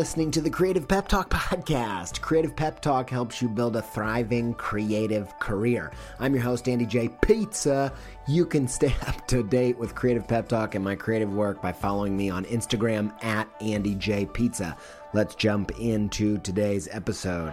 listening to the Creative Pep Talk podcast. Creative Pep Talk helps you build a thriving creative career. I'm your host, Andy J. Pizza. You can stay up to date with Creative Pep Talk and my creative work by following me on Instagram at Andy J. Pizza. Let's jump into today's episode.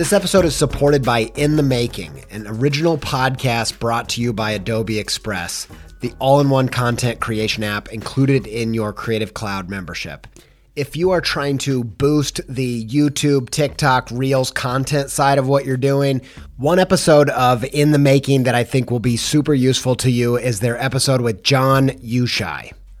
This episode is supported by In the Making, an original podcast brought to you by Adobe Express, the all in one content creation app included in your Creative Cloud membership. If you are trying to boost the YouTube, TikTok, Reels content side of what you're doing, one episode of In the Making that I think will be super useful to you is their episode with John Youshaei.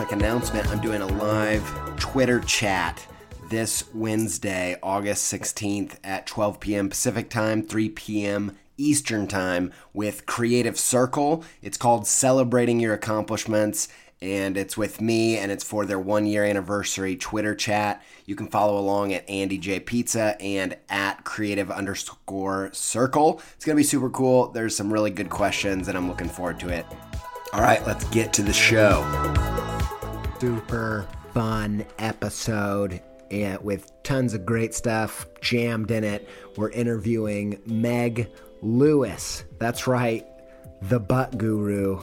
Quick announcement I'm doing a live Twitter chat this Wednesday, August 16th at 12 p.m. Pacific Time, 3 p.m. Eastern Time with Creative Circle. It's called Celebrating Your Accomplishments and it's with me and it's for their one year anniversary Twitter chat. You can follow along at Andy J Pizza and at creative underscore circle. It's gonna be super cool. There's some really good questions and I'm looking forward to it. All right, let's get to the show. Super fun episode and with tons of great stuff jammed in it. We're interviewing Meg Lewis. That's right, the butt guru.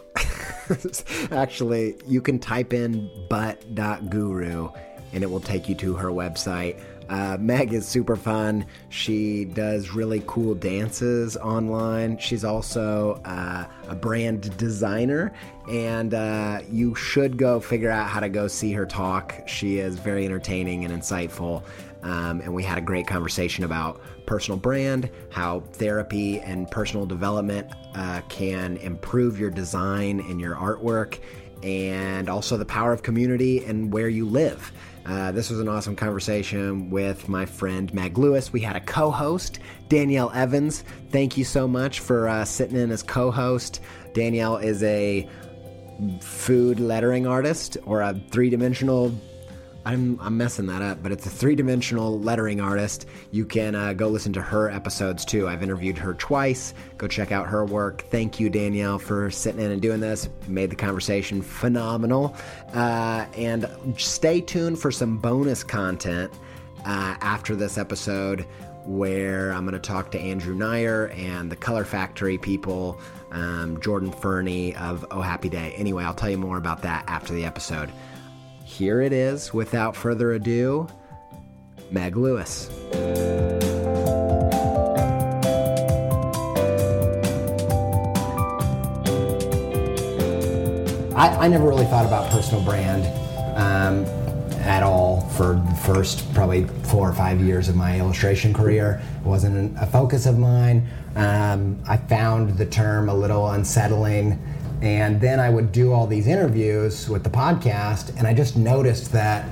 Actually, you can type in butt.guru and it will take you to her website. Uh, Meg is super fun. She does really cool dances online. She's also uh, a brand designer, and uh, you should go figure out how to go see her talk. She is very entertaining and insightful. Um, and we had a great conversation about personal brand, how therapy and personal development uh, can improve your design and your artwork, and also the power of community and where you live. Uh, this was an awesome conversation with my friend Meg Lewis. We had a co host, Danielle Evans. Thank you so much for uh, sitting in as co host. Danielle is a food lettering artist or a three dimensional. I'm, I'm messing that up, but it's a three dimensional lettering artist. You can uh, go listen to her episodes too. I've interviewed her twice. Go check out her work. Thank you, Danielle, for sitting in and doing this. Made the conversation phenomenal. Uh, and stay tuned for some bonus content uh, after this episode where I'm going to talk to Andrew Nyer and the Color Factory people, um, Jordan Ferney of Oh Happy Day. Anyway, I'll tell you more about that after the episode. Here it is, without further ado, Meg Lewis. I, I never really thought about personal brand um, at all for the first probably four or five years of my illustration career. It wasn't a focus of mine. Um, I found the term a little unsettling And then I would do all these interviews with the podcast, and I just noticed that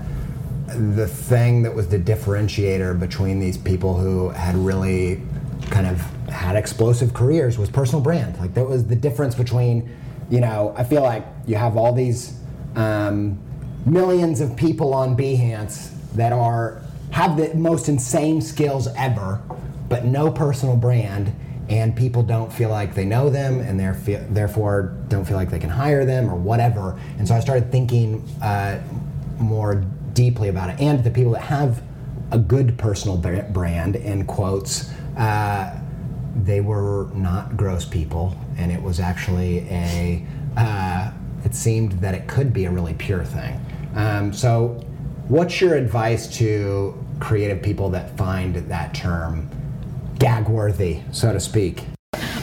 the thing that was the differentiator between these people who had really kind of had explosive careers was personal brand. Like that was the difference between, you know, I feel like you have all these um, millions of people on Behance that are have the most insane skills ever, but no personal brand, and people don't feel like they know them, and they're therefore don't feel like they can hire them or whatever. And so I started thinking uh, more deeply about it, and the people that have a good personal brand in quotes. Uh, they were not gross people, and it was actually a. Uh, it seemed that it could be a really pure thing. Um, so, what's your advice to creative people that find that term gag worthy, so to speak?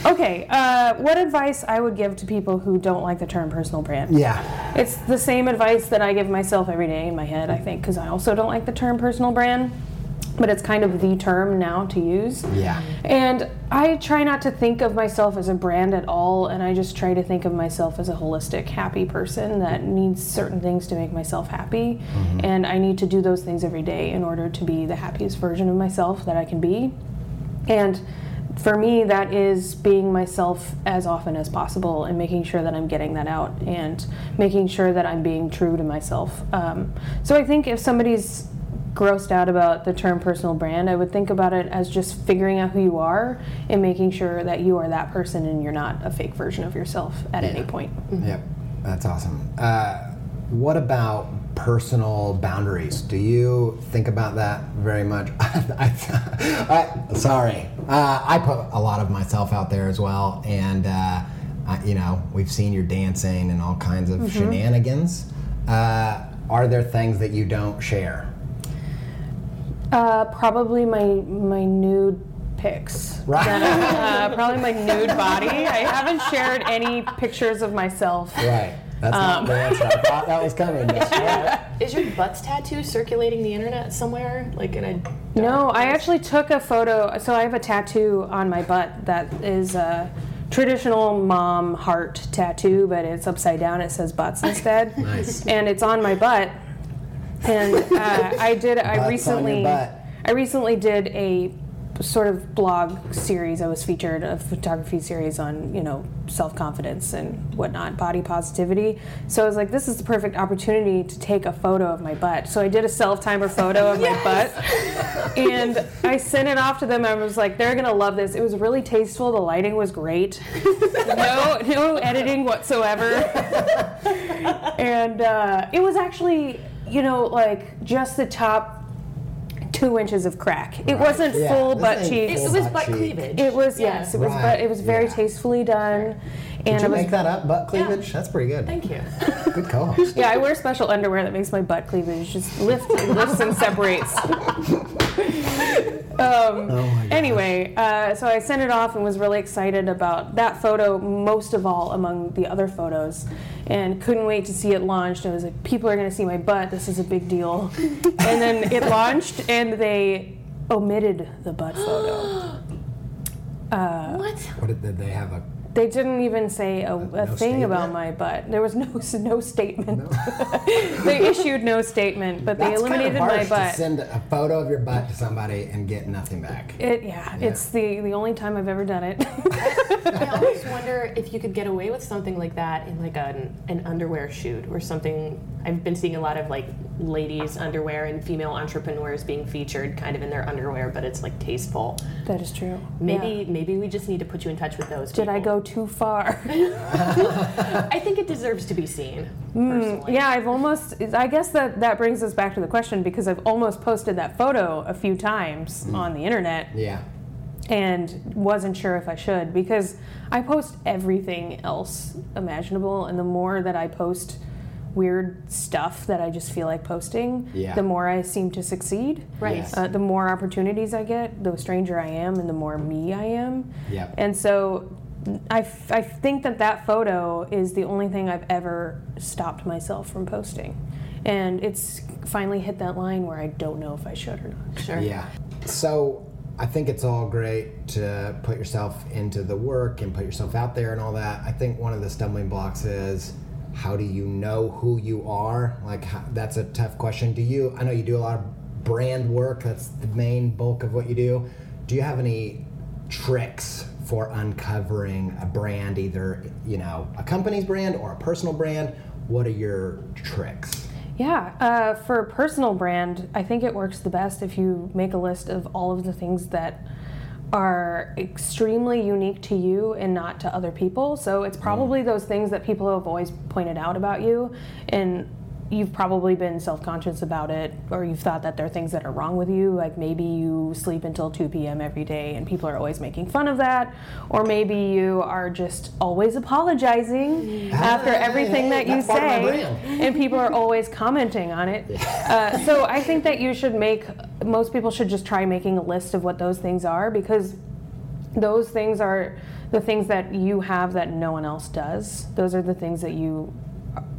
Okay, uh, what advice I would give to people who don't like the term personal brand? Yeah. It's the same advice that I give myself every day in my head, I think, because I also don't like the term personal brand but it's kind of the term now to use. Yeah. And I try not to think of myself as a brand at all, and I just try to think of myself as a holistic, happy person that needs certain things to make myself happy. Mm-hmm. And I need to do those things every day in order to be the happiest version of myself that I can be. And for me, that is being myself as often as possible and making sure that I'm getting that out and making sure that I'm being true to myself. Um, so I think if somebody's grossed out about the term personal brand. I would think about it as just figuring out who you are and making sure that you are that person and you're not a fake version of yourself at yeah. any point. Mm-hmm. Yep, that's awesome. Uh, what about personal boundaries? Do you think about that very much? I, I, sorry, uh, I put a lot of myself out there as well, and uh, I, you know we've seen your dancing and all kinds of mm-hmm. shenanigans. Uh, are there things that you don't share? Uh, probably my my nude pics. Right. uh, probably my nude body. I haven't shared any pictures of myself. Right. That's not um, the answer. I thought that was coming. Right. Is your butt tattoo circulating the internet somewhere? Like in a No, place? I actually took a photo. So I have a tattoo on my butt that is a traditional mom heart tattoo, but it's upside down. It says butts instead. nice. And it's on my butt and uh, I did. I recently. I recently did a sort of blog series. I was featured a photography series on you know self confidence and whatnot, body positivity. So I was like, this is the perfect opportunity to take a photo of my butt. So I did a self timer photo of yes. my butt, and I sent it off to them. I was like, they're gonna love this. It was really tasteful. The lighting was great. no no editing whatsoever, and uh, it was actually you know, like just the top two inches of crack. It right. wasn't yeah. full butt cheeks. It, was butt cleavage. It was yeah. yes. It was right. but it was very yeah. tastefully done. And Did you was, make that up? Butt cleavage? Yeah. That's pretty good. Thank you. good call. Yeah, I wear special underwear that makes my butt cleavage just lift, lifts and separates. Um, oh anyway, uh, so I sent it off and was really excited about that photo most of all among the other photos, and couldn't wait to see it launched. I was like, people are going to see my butt. This is a big deal. and then it launched, and they omitted the butt photo. Uh, what? What did, did they have a they didn't even say a, a no thing statement? about my butt. There was no no statement. No. they issued no statement, but That's they eliminated kind of my butt. To send a photo of your butt to somebody and get nothing back. It yeah, yeah. it's the the only time I've ever done it. I always wonder if you could get away with something like that in like an an underwear shoot or something. I've been seeing a lot of like ladies underwear and female entrepreneurs being featured kind of in their underwear, but it's like tasteful. That is true. Maybe yeah. maybe we just need to put you in touch with those. Did people. I go too far. I think it deserves to be seen. Mm, yeah, I've almost. I guess that that brings us back to the question because I've almost posted that photo a few times mm. on the internet. Yeah. And wasn't sure if I should because I post everything else imaginable, and the more that I post weird stuff that I just feel like posting, yeah. the more I seem to succeed. Right. Yes. Uh, the more opportunities I get, the stranger I am, and the more me I am. Yep. And so I, f- I think that that photo is the only thing I've ever stopped myself from posting. And it's finally hit that line where I don't know if I should or not. Sure. Yeah. So I think it's all great to put yourself into the work and put yourself out there and all that. I think one of the stumbling blocks is how do you know who you are? Like how, that's a tough question. Do you? I know you do a lot of brand work. That's the main bulk of what you do. Do you have any tricks for uncovering a brand, either you know a company's brand or a personal brand? What are your tricks? Yeah, uh, for a personal brand, I think it works the best if you make a list of all of the things that are extremely unique to you and not to other people. So it's probably those things that people have always pointed out about you and you've probably been self-conscious about it or you've thought that there are things that are wrong with you like maybe you sleep until 2 p.m every day and people are always making fun of that or maybe you are just always apologizing after everything that you That's part of my say and people are always commenting on it. Uh, so i think that you should make most people should just try making a list of what those things are because those things are the things that you have that no one else does. Those are the things that you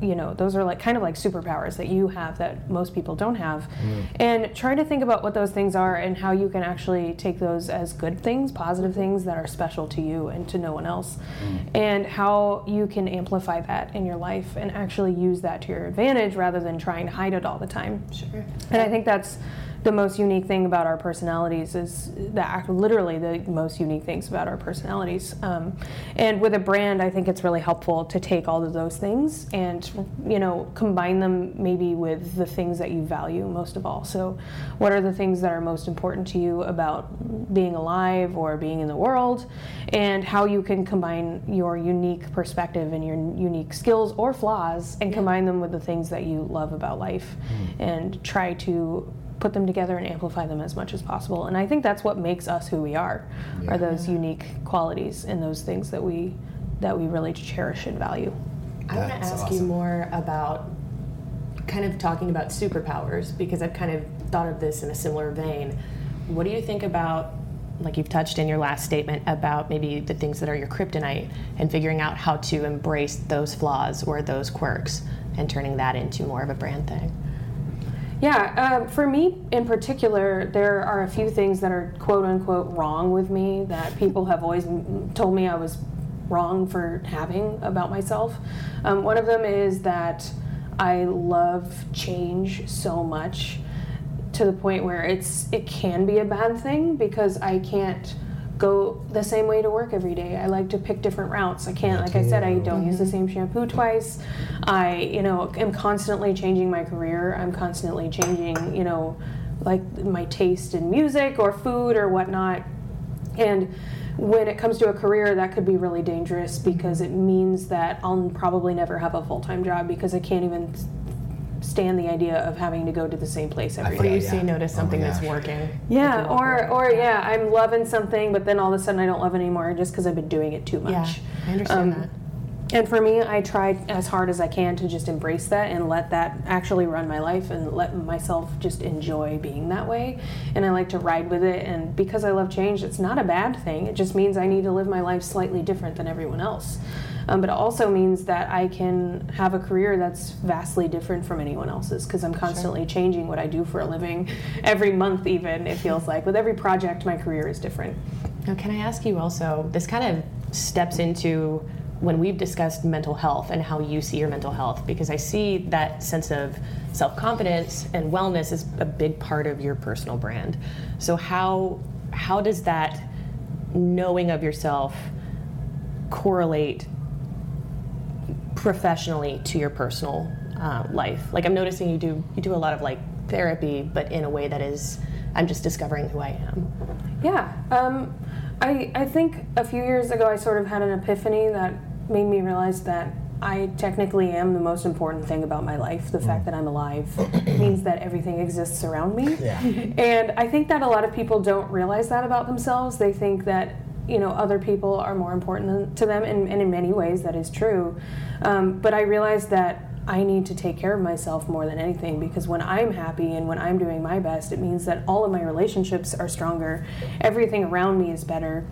you know those are like kind of like superpowers that you have that most people don't have. Mm. And try to think about what those things are and how you can actually take those as good things positive things that are special to you and to no one else. Mm. And how you can amplify that in your life and actually use that to your advantage rather than trying to hide it all the time. Sure. and I think that's the most unique thing about our personalities is that literally the most unique things about our personalities. Um, and with a brand, I think it's really helpful to take all of those things and you know combine them maybe with the things that you value most of all. So, what are the things that are most important to you about being alive or being in the world, and how you can combine your unique perspective and your unique skills or flaws and combine them with the things that you love about life, and try to put them together and amplify them as much as possible. And I think that's what makes us who we are, are those unique qualities and those things that we that we really cherish and value. I want to That's ask you more about kind of talking about superpowers because I've kind of thought of this in a similar vein. What do you think about, like you've touched in your last statement, about maybe the things that are your kryptonite and figuring out how to embrace those flaws or those quirks and turning that into more of a brand thing? Yeah, um, for me in particular, there are a few things that are quote unquote wrong with me that people have always told me I was wrong for having about myself. Um, one of them is that I love change so much to the point where it's it can be a bad thing because I can't go the same way to work every day. I like to pick different routes. I can't, like I said, I don't use the mm-hmm. same shampoo twice. I, you know, am constantly changing my career. I'm constantly changing, you know, like my taste in music or food or whatnot. And when it comes to a career, that could be really dangerous because it means that I'll probably never have a full time job because I can't even stand the idea of having to go to the same place every Or day. you yeah. say no to Oh something that's working. Yeah, or or yeah, I'm loving something, but then all of a sudden I don't love it anymore just because I've been doing it too much. Yeah, I understand Um, that. And for me, I try as hard as I can to just embrace that and let that actually run my life and let myself just enjoy being that way. And I like to ride with it. And because I love change, it's not a bad thing. It just means I need to live my life slightly different than everyone else. Um, but it also means that I can have a career that's vastly different from anyone else's because I'm constantly changing what I do for a living every month, even it feels like. With every project, my career is different. Now, can I ask you also? This kind of steps into when we've discussed mental health and how you see your mental health, because I see that sense of self confidence and wellness is a big part of your personal brand. So, how how does that knowing of yourself correlate professionally to your personal uh, life? Like, I'm noticing you do you do a lot of like therapy, but in a way that is I'm just discovering who I am. Yeah. Um, I, I think a few years ago I sort of had an epiphany that made me realize that I technically am the most important thing about my life. The fact that I'm alive means that everything exists around me. Yeah. And I think that a lot of people don't realize that about themselves. They think that you know other people are more important to them, and, and in many ways that is true. Um, but I realized that I need to take care of myself more than anything because when I'm happy and when I'm doing my best, it means that all of my relationships are stronger. Everything around me is better.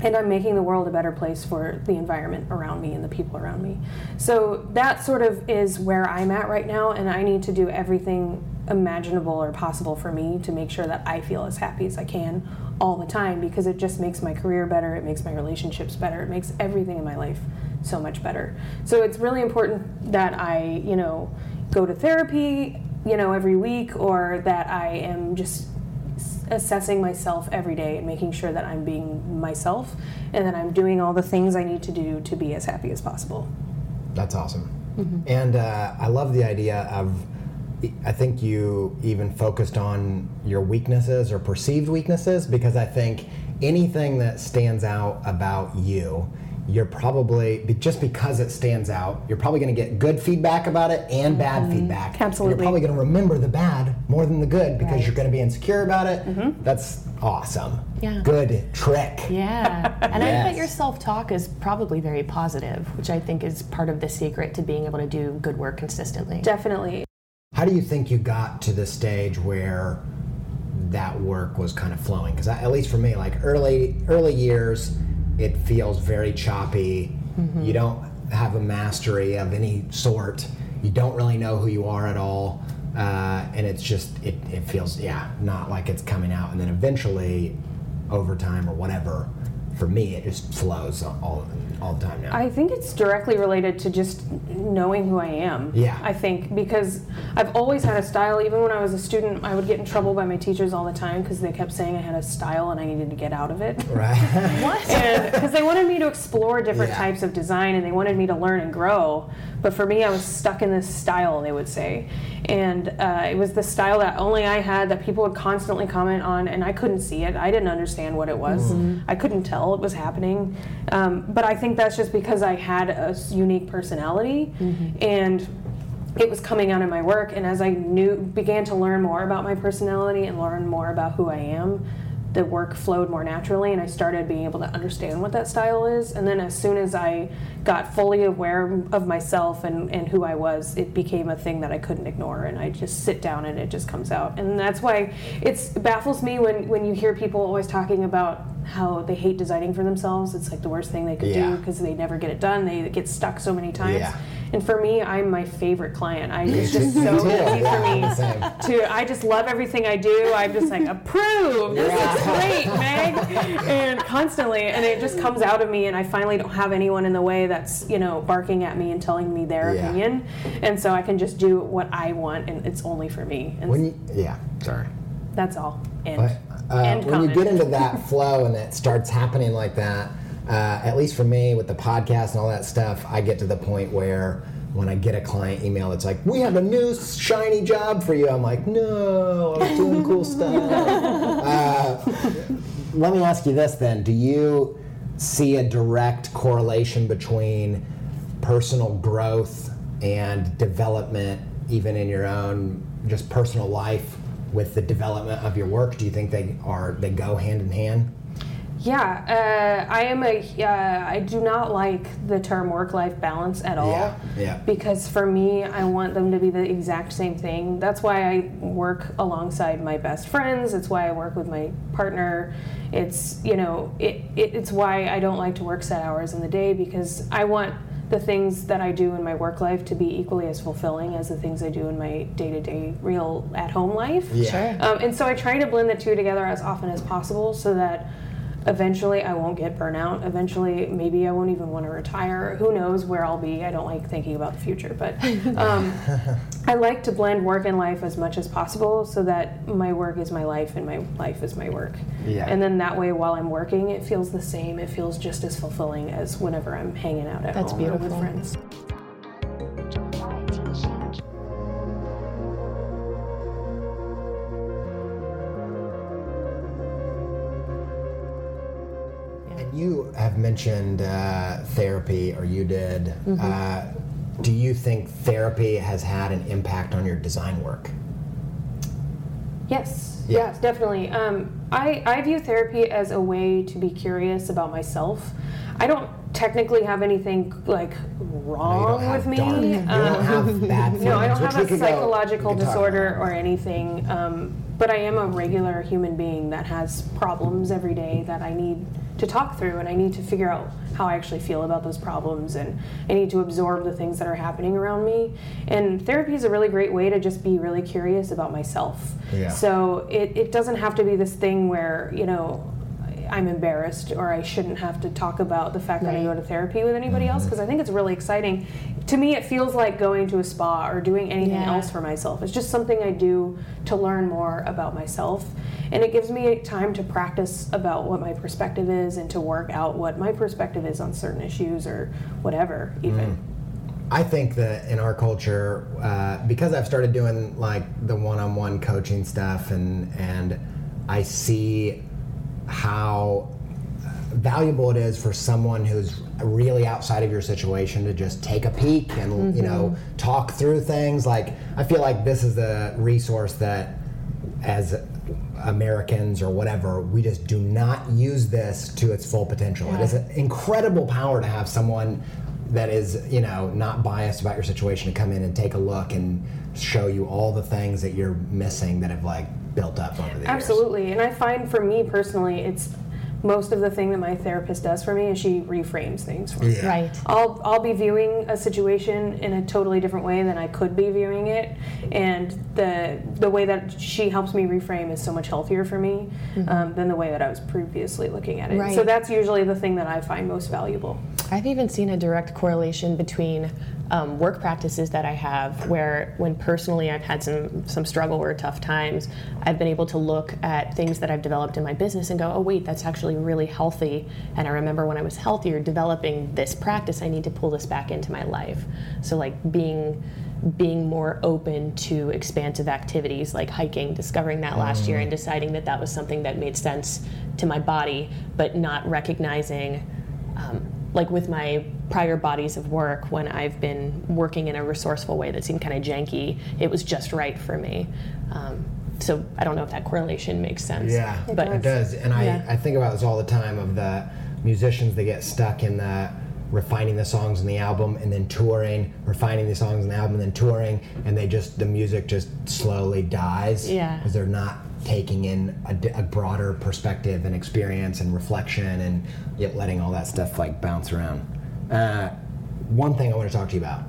And I'm making the world a better place for the environment around me and the people around me. So that sort of is where I'm at right now, and I need to do everything imaginable or possible for me to make sure that I feel as happy as I can all the time because it just makes my career better, it makes my relationships better, it makes everything in my life so much better. So it's really important that I, you know, go to therapy, you know, every week or that I am just assessing myself every day and making sure that I'm being myself and that I'm doing all the things I need to do to be as happy as possible. That's awesome. And uh, I love the idea of, I think you even focused on your weaknesses or perceived weaknesses because I think anything that stands out about you, you're probably, just because it stands out, you're probably going to get good feedback about it and bad mm-hmm. feedback. And Absolutely. you're probably going to remember the bad more than the good because Right. you're going to be insecure about it. Mm-hmm. That's awesome. Yeah. Good trick. Yeah, and I Yes. bet your self-talk is probably very positive, which I think is part of the secret to being able to do good work consistently. Definitely. How do you think you got to the stage where that work was kind of flowing? Because at least for me, like early early years, it feels very choppy. You don't have a mastery of any sort. You don't really know who you are at all, uh, and it's just it, it feels yeah not like it's coming out. And then eventually, over time or whatever, for me it just flows all all the time now. I think it's directly related to just knowing who I am. Yeah. I think because I've always had a style. Even when I was a student, I would get in trouble by my teachers all the time because they kept saying I had a style and I needed to get out of it. right. What? Because they wanted me to explore different Yeah. types of design and they wanted me to learn and grow. But for me, I was stuck in this style, they would say. And uh, it was the style that only I had that people would constantly comment on, and I couldn't see it. I didn't understand what it was. I couldn't tell it was happening. Um, but I think that's just because I had a unique personality. Mm-hmm. And it was coming out in my work and as i knew began to learn more about my personality and learn more about who i am the work flowed more naturally and i started being able to understand what that style is and then as soon as i got fully aware of myself and, and who i was it became a thing that i couldn't ignore and i just sit down and it just comes out and that's why it baffles me when, when you hear people always talking about how they hate designing for themselves it's like the worst thing they could Yeah. do because they never get it done they get stuck so many times Yeah. and for me, I'm my favorite client. I, it's just so easy Yeah, for me to. I just love everything I do. I'm just like approve. This is great, Meg, and constantly, and it just comes out of me. And I finally don't have anyone in the way that's you know barking at me and telling me their Yeah. opinion, and so I can just do what I want, and it's only for me. And When you, yeah, sorry. that's all. And But uh, end when you get into that flow and it starts happening like that, uh, at least for me with the podcast and all that stuff, I get to the point where when I get a client email that's like, "We have a new shiny job for you," I'm like, "No, I'm doing cool stuff." Uh, let me ask you this then: Do you see a direct correlation between personal growth and development, even in your own just personal life, with the development of your work? Do you think they are they go hand in hand? Yeah, uh, I am a. Uh, I do not like the term work-life balance at all. Yeah, yeah. Because for me, I want them to be the exact same thing. That's why I work alongside my best friends. It's why I work with my partner. It's you know, it, it it's why I don't like to work set hours in the day because I want the things that I do in my work life to be equally as fulfilling as the things I do in my day-to-day real at-home life. Yeah. Sure. Um, and so I try to blend the two together as often as possible so that eventually I won't get burnout. Eventually, maybe I won't even want to retire. Who knows where I'll be? I don't like thinking about the future, but um, I like to blend work and life as much as possible so that my work is my life and my life is my work. Yeah. And then that way, while I'm working, it feels the same. It feels just as fulfilling as whenever I'm hanging out at That's home or with beautiful. friends. You have mentioned uh, therapy, or you did. Mm-hmm. Uh, do you think therapy has had an impact on your design work? Yes, Yeah. yes, definitely. Um, I, I view therapy as a way to be curious about myself. I don't technically have anything like wrong don't with me. dark- you don't have bad feelings, no, I don't have a go- psychological talk disorder or anything. Um, but I am a regular human being that has problems every day that I need to talk through and I need to figure out how I actually feel about those problems and I need to absorb the things that are happening around me. And therapy is a really great way to just be really curious about myself. Yeah. So it, it doesn't have to be this thing where, you know, I'm embarrassed or I shouldn't have to talk about the fact that I go to therapy with anybody else because I think it's really exciting. To me, it feels like going to a spa or doing anything Yeah. else for myself. It's just something I do to learn more about myself. And it gives me time to practice about what my perspective is and to work out what my perspective is on certain issues or whatever, even. I think that in our culture, uh, because I've started doing like the one-on-one coaching stuff, and and I see how valuable it is for someone who's really outside of your situation to just take a peek and you mm-hmm. know talk through things. Like I feel like this is a resource that, as Americans or whatever, we just do not use this to its full potential. It is an incredible power to have someone that is, you know, not biased about your situation to come in and take a look and show you all the things that you're missing that have like built up over the years. Absolutely. And I find for me personally, it's most of the thing that my therapist does for me is she reframes things for me. Yeah. Right. I'll, I'll be viewing a situation in a totally different way than I could be viewing it, and the the way that she helps me reframe is so much healthier for me um, than the way that I was previously looking at it. Right. So that's usually the thing that I find most valuable. I've even seen a direct correlation between um, work practices that I have, where when personally I've had some some struggle or tough times, I've been able to look at things that I've developed in my business and go, oh wait, that's actually really healthy. And I remember when I was healthier, developing this practice, I need to pull this back into my life. So like being being more open to expansive activities like hiking, discovering that last year and deciding that that was something that made sense to my body, but not recognizing um, like with my prior bodies of work when I've been working in a resourceful way that seemed kind of janky, it was just right for me. Um, so I don't know if that correlation makes sense. Yeah, but it does. And Yeah. I, I think about this all the time of the musicians that get stuck in the refining the songs in the album and then touring, refining the songs in the album and then touring, and they just, the music just slowly dies. Yeah. Because they're not taking in a, a broader perspective and experience and reflection and yet letting all that stuff like bounce around. Uh, one thing I want to talk to you about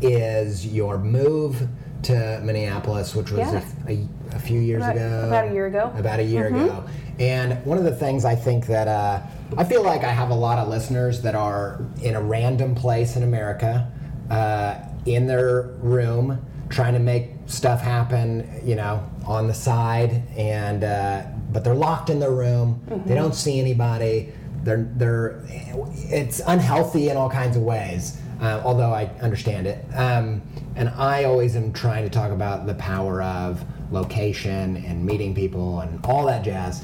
is your move to Minneapolis, which was Yeah. a, a, a few years About- ago. about a year ago. About a year ago. And one of the things I think that uh, I feel like I have a lot of listeners that are in a random place in America, uh, in their room, trying to make stuff happen, you know, on the side, and uh, but they're locked in their room. They don't see anybody. They're they're it's unhealthy in all kinds of ways. Uh, although I understand it, um, and I always am trying to talk about the power of location and meeting people and all that jazz.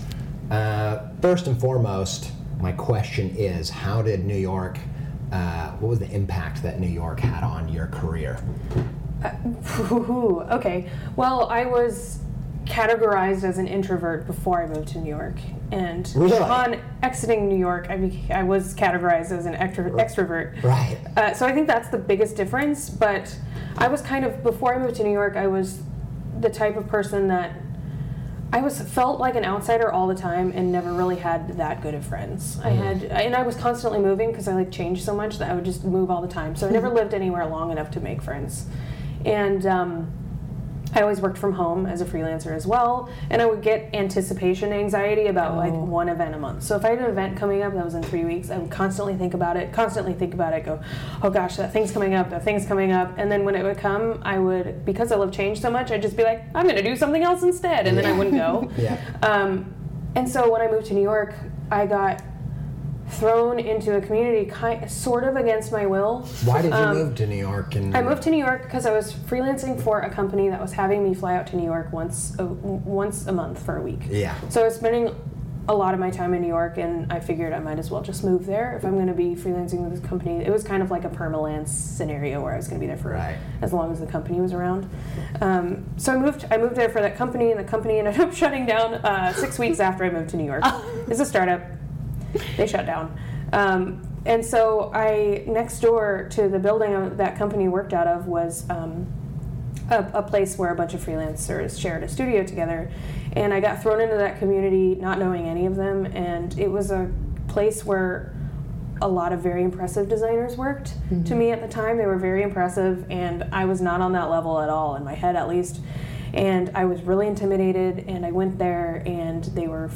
Uh, first and foremost, my question is how did New York, uh, what was the impact that New York had on your career? Ooh, okay. Well, I was categorized as an introvert before I moved to New York, and Really? upon exiting New York, I, I was categorized as an extro- extrovert. Right. Uh, so I think that's the biggest difference. But I was kind of before I moved to New York, I was the type of person that I was felt like an outsider all the time and never really had that good of friends. I had and I was constantly moving because I like changed so much that I would just move all the time. So I never lived anywhere long enough to make friends. And um, I always worked from home as a freelancer as well, and I would get anticipation anxiety about like one event a month. So if I had an event coming up that was in three weeks, I would constantly think about it, constantly think about it, go, oh gosh, that thing's coming up, that thing's coming up, and then when it would come, I would because I love change so much, I'd just be like, I'm to do something else instead, and then I wouldn't go. Yeah. Um, and so when I moved to New York, I got thrown into a community kind sort of against my will. Why did you Um, move to New York? And I moved to New York because I was freelancing for a company that was having me fly out to New York once a, once a month for a week. Yeah. So I was spending a lot of my time in New York, and I figured I might as well just move there if I'm going to be freelancing with this company. It was kind of like a permalance scenario where I was going to be there for Right. as long as the company was around. Um, so I moved. I moved there for that company, and the company ended up shutting down uh, six weeks after I moved to New York. It's a startup. They shut down. Um, and so I next door to the building that company worked out of was um, a, a place where a bunch of freelancers shared a studio together. And I got thrown into that community not knowing any of them, and it was a place where a lot of very impressive designers worked to me at the time. They were very impressive, and I was not on that level at all, in my head at least. And I was really intimidated, and I went there, and they were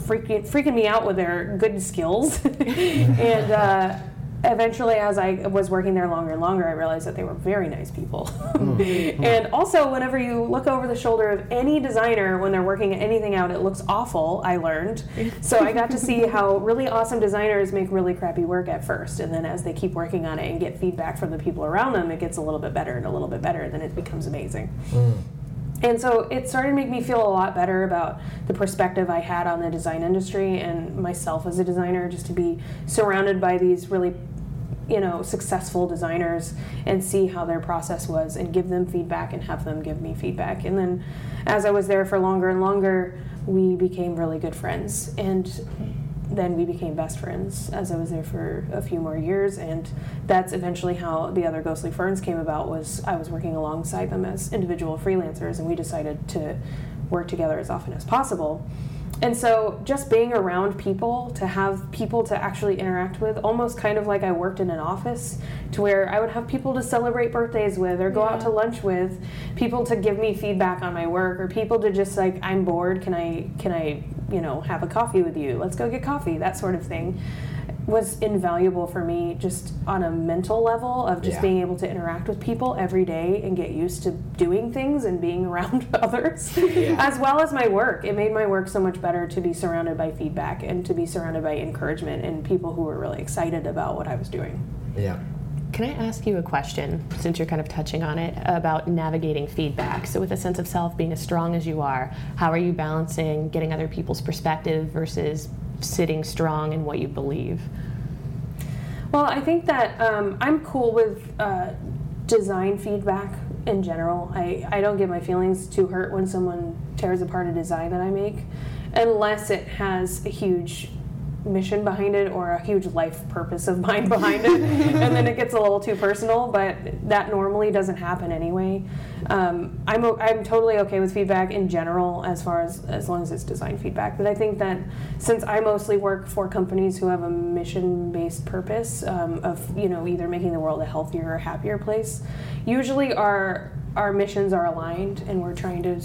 freaking, freaking me out with their good skills. and uh, eventually, as I was working there longer and longer, I realized that they were very nice people. Hmm. Hmm. and also, whenever you look over the shoulder of any designer when they're working anything out, it looks awful, I learned. So I got to see how really awesome designers make really crappy work at first. And then as they keep working on it and get feedback from the people around them, it gets a little bit better and a little bit better, and then it becomes amazing. Hmm. And so it started to make me feel a lot better about the perspective I had on the design industry and myself as a designer, just to be surrounded by these really, you know, successful designers and see how their process was and give them feedback and have them give me feedback. And then as I was there for longer and longer, we became really good friends. And then we became best friends as I was there for a few more years, and that's eventually how the other Ghostly Ferns came about. Was I was working alongside them as individual freelancers, and we decided to work together as often as possible. And so, just being around people, to have people to actually interact with, almost kind of like I worked in an office, to where I would have people to celebrate birthdays with, or go out to lunch with, people to give me feedback on my work, or people to just like, I'm bored, can I, can I, you know, have a coffee with you? Let's go get coffee, that sort of thing was invaluable for me just on a mental level of just Yeah. being able to interact with people every day and get used to doing things and being around others as well as my work it made my work so much better to be surrounded by feedback and to be surrounded by encouragement and people who were really excited about what i was doing Yeah. Can I ask you a question, since you're kind of touching on it, about navigating feedback? So, with a sense of self being as strong as you are, how are you balancing getting other people's perspective versus sitting strong in what you believe? Well, I think that um, I'm cool with uh, design feedback in general. I, I don't get my feelings too hurt when someone tears apart a design that I make, unless it has a huge mission behind it or a huge life purpose of mine behind it, and then it gets a little too personal. But that normally doesn't happen anyway. Um, I'm I'm totally okay with feedback in general, as far as as long as it's design feedback. But I think that since I mostly work for companies who have a mission-based purpose um, of you know either making the world a healthier or happier place, usually our our missions are aligned, and we're trying to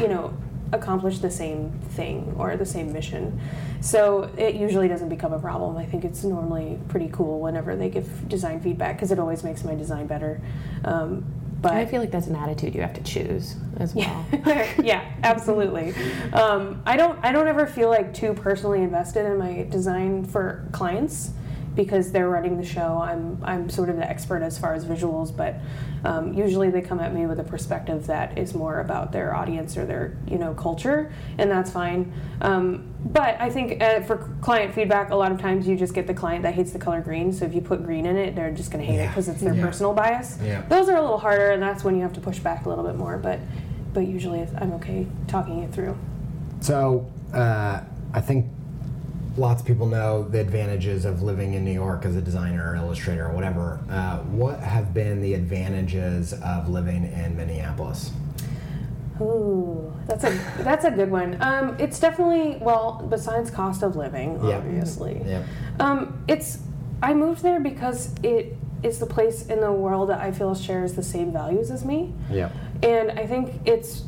you know accomplish the same thing or the same mission. So it usually doesn't become a problem. I think it's normally pretty cool whenever they give design feedback because it always makes my design better. Um, but I feel like that's an attitude you have to choose as well. yeah, absolutely. Um, I don't. I don't ever feel like too personally invested in my design for clients because they're running the show. I'm. I'm sort of the expert as far as visuals, but um, usually they come at me with a perspective that is more about their audience or their you know culture, and that's fine. Um, but I think uh, for client feedback, a lot of times you just get the client that hates the color green. So if you put green in it, they're just going to hate it because it's their Yeah. personal bias. Yeah. Those are a little harder, and that's when you have to push back a little bit more. But but usually I'm okay talking it through. So uh, I think lots of people know the advantages of living in New York as a designer or illustrator or whatever. Uh, what have been the advantages of living in Minneapolis? Ooh, that's a that's a good one. Um, it's definitely well, besides cost of living, obviously. Yeah. Um, it's I moved there because it is the place in the world that I feel shares the same values as me. Yeah. And I think it's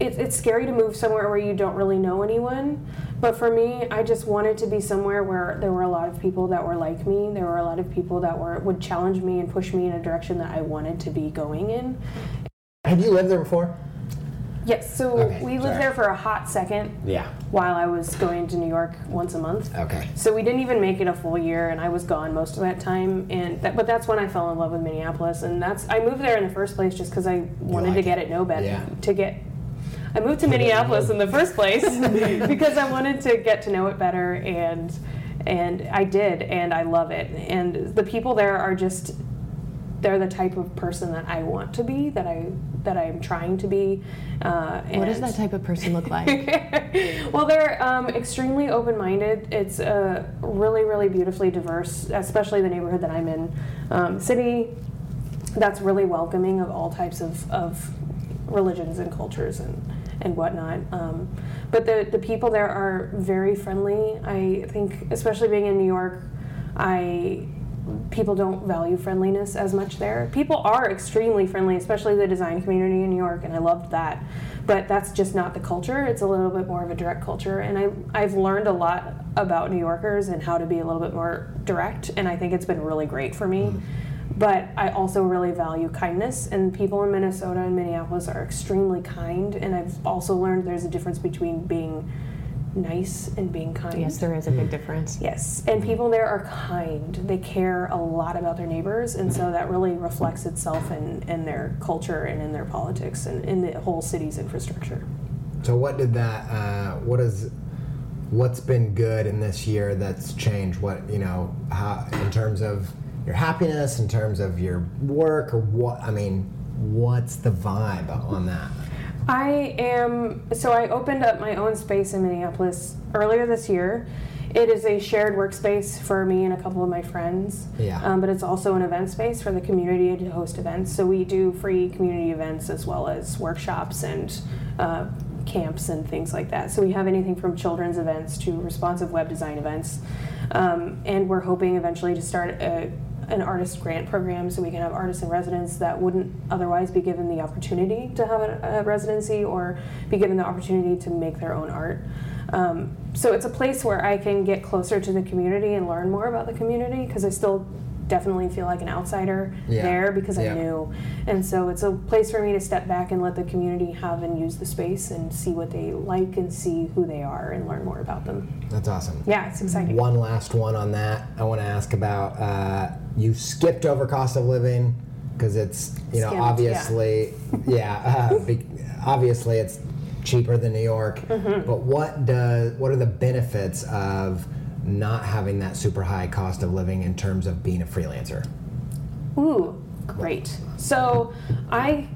it, it's scary to move somewhere where you don't really know anyone. But for me, I just wanted to be somewhere where there were a lot of people that were like me. There were a lot of people that were would challenge me and push me in a direction that I wanted to be going in. Have you lived there before? Yes, so Okay, we lived sorry. there for a hot second Yeah. while I was going to New York once a month. Okay. So we didn't even make it a full year, and I was gone most of that time. And that, but that's when I fell in love with Minneapolis, and that's I moved there in the first place just because I wanted like to get it know better. Yeah. To get, I moved to Minneapolis in the first place because I wanted to get to know it better, and and I did, and I love it. And the people there are just they're the type of person that I want to be, that I that I'm trying to be. Uh, What does that type of person look like? well, they're um, extremely open-minded. It's uh, really, really beautifully diverse, especially the neighborhood that I'm in. Um, city that's really welcoming of all types of, of religions and cultures and, and whatnot. Um, but the the people there are very friendly. I think, especially being in New York, I people don't value friendliness as much there. People are extremely friendly, especially the design community in New York, and I loved that. But that's just not the culture. It's a little bit more of a direct culture, and I I've learned a lot about New Yorkers and how to be a little bit more direct, and I think it's been really great for me. But I also really value kindness, and people in Minnesota and Minneapolis are extremely kind. And I've also learned there's a difference between being nice and being kind. Yes, there is a big difference. Yes, and people there are kind. They care a lot about their neighbors, and so that really reflects itself in, in their culture and in their politics and in the whole city's infrastructure. So what did that? Uh, what is? What's been good in this year that's changed? What you know? How in terms of your happiness, in terms of your work, or what? I mean, what's the vibe on that? I am, so I opened up my own space in Minneapolis earlier this year. It is a shared workspace for me and a couple of my friends. Yeah. Um, but it's also an event space for the community to host events. So we do free community events as well as workshops and uh, camps and things like that. So we have anything from children's events to responsive web design events. Um, and we're hoping eventually to start a, an artist grant program so we can have artists in residence that wouldn't otherwise be given the opportunity to have a, a residency or be given the opportunity to make their own art. Um, so it's a place where I can get closer to the community and learn more about the community because I still definitely feel like an outsider Yeah. there because Yeah. I knew. And so it's a place for me to step back and let the community have and use the space and see what they like and see who they are and learn more about them. That's awesome. Yeah, it's exciting. One last one on that. I want to ask about. Uh, you skipped over cost of living because it's you know Skimmed, obviously yeah, uh, be, obviously it's cheaper than New York. Mm-hmm. But what does what are the benefits of not having that super high cost of living in terms of being a freelancer? Ooh, great. So I,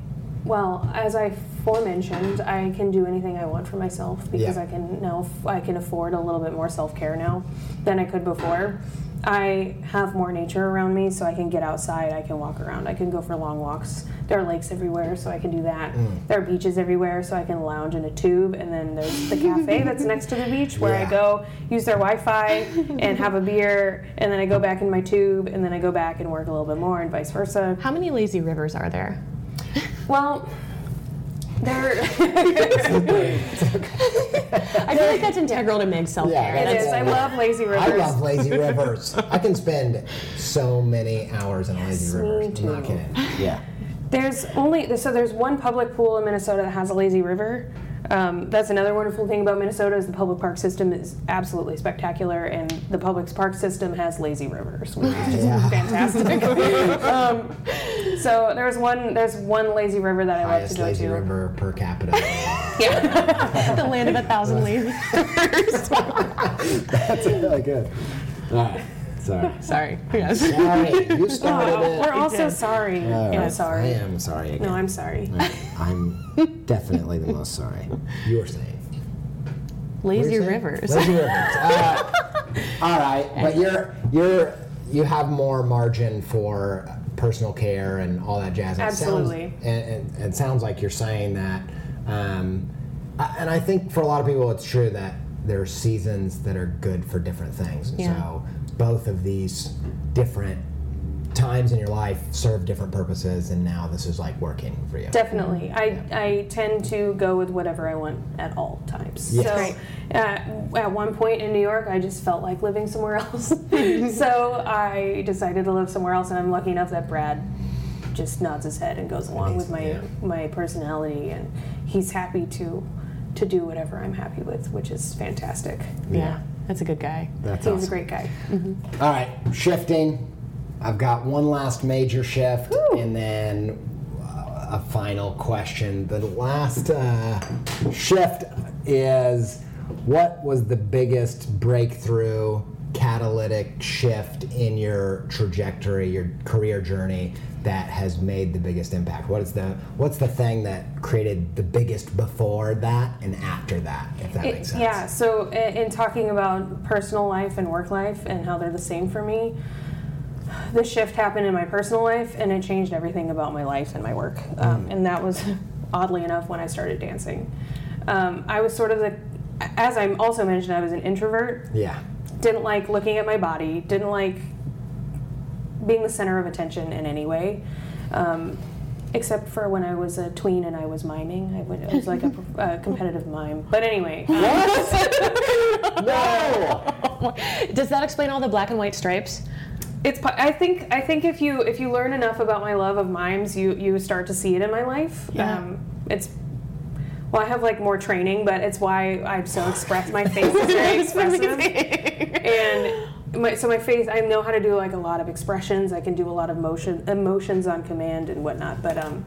well, as I forementioned, I can do anything I want for myself because Yeah. I can now I can afford a little bit more self care now than I could before. I have more nature around me, so I can get outside. I can walk around. I can go for long walks. There are lakes everywhere, so I can do that. Mm. There are beaches everywhere, so I can lounge in a tube. And then there's the cafe that's next to the beach where Yeah. I go use their Wi-Fi and have a beer, and then I go back in my tube, and then I go back and work a little bit more, and vice versa. How many lazy rivers are there? Well, there I feel like that's integral to Meg's self care. Yeah, it is. I love lazy rivers. I love lazy rivers. I can spend so many hours in a lazy me river. I'm not kidding. Yeah. There's only so there's one public pool in Minnesota that has a lazy river. Um, that's another wonderful thing about Minnesota is the public park system is absolutely spectacular, and the public park system has lazy rivers, which is just Yeah. fantastic. um, so there's one there's one lazy river that I love to Highest go lazy to. river per capita. Yeah. the land of a thousand lazy rivers. That's really good. All right. Sorry. Sorry. Yes. Sorry. You started Oh, it. we're also did. sorry. All I'm sorry. I am sorry again. No, I'm sorry. I'm definitely the most sorry. You're saying. What were Lazy you saying? rivers. Lazy rivers. Uh, all right, but you're you're you have more margin for personal care and all that jazz. It Absolutely. Sounds, and, and it sounds like you're saying that. Um, I- and I think for a lot of people, it's true that there are seasons that are good for different things. And Yeah. so both of these different times in your life serve different purposes, and now this is like working for you. Definitely. I, I tend to go with whatever I want at all times. Yes. So Great. uh, at one point in New York, I just felt like living somewhere else. so I decided to live somewhere else, and I'm lucky enough that Brad just nods his head and goes along with my Amazing, my personality, and he's happy to to do whatever I'm happy with, which is fantastic. Yeah. That's a good guy. That's He's awesome. a great guy. All right, shifting. I've got one last major shift, and then uh, a final question. The last uh, shift is what was the biggest breakthrough, catalytic shift in your trajectory, your career journey that has made the biggest impact? What is the what's the thing that created the biggest before that and after that? If that It- makes sense. Yeah, so in, in talking about personal life and work life and how they're the same for me, the shift happened in my personal life and it changed everything about my life and my work. Um, and that was oddly enough when I started dancing. Um, I was sort of the, as I also mentioned, I was an introvert. Yeah. Didn't like looking at my body. Didn't like being the center of attention in any way. Um, except for when I was a tween and I was miming. I, went, I was like a, a competitive mime. But anyway. um, No. Does that explain all the black and white stripes? It's. I think. I think if you if you learn enough about my love of mimes, you you start to see it in my life. Yeah. Um, it's. Well, I have like more training, but it's why I'm so express. My face is very expressive, and my, so my face. I know how to do like a lot of expressions. I can do a lot of motion emotions on command and whatnot. But um,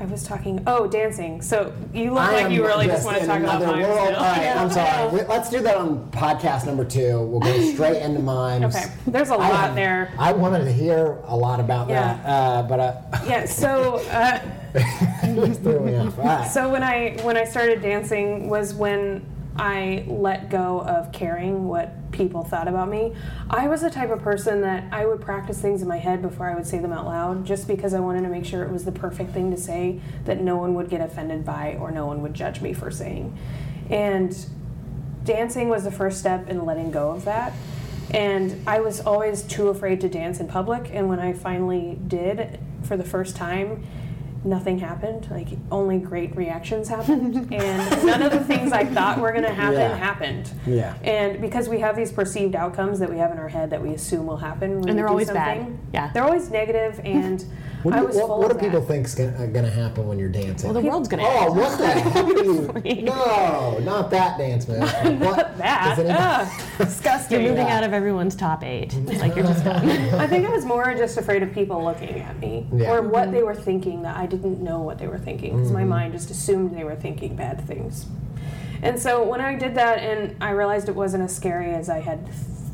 I was talking. Oh, dancing. So you look I like you really just just want to talk about another mimes. world. now. All right, I'm sorry. Let's do that on podcast number two. We'll go straight into mimes. Okay, there's a lot have- there. I wanted to hear a lot about Yeah. that, uh, but uh, Yeah. So. Uh, threw me off. All right. So when I when I started dancing was when I let go of caring what people thought about me. I was the type of person that I would practice things in my head before I would say them out loud just because I wanted to make sure it was the perfect thing to say that no one would get offended by or no one would judge me for saying. And dancing was the first step in letting go of that. And I was always too afraid to dance in public. And when I finally did for the first time, nothing happened. Like only great reactions happened. and none of the things I thought were going to happen Yeah. happened. Yeah. And because we have these perceived outcomes that we have in our head that we assume will happen when And they're do always bad. Yeah. They're always negative and What do, was what, what do people that. think's gonna, gonna happen when you're dancing? Well, the world's gonna. Oh, end. what the heck you? No, not that dance move. What? that. it- Ugh, disgusting. You're moving Yeah. out of everyone's top eight. Like you're just done. I think I was more just afraid of people looking at me Yeah. or what they were thinking that I didn't know what they were thinking because Mm-hmm. my mind just assumed they were thinking bad things. And so when I did that and I realized it wasn't as scary as I had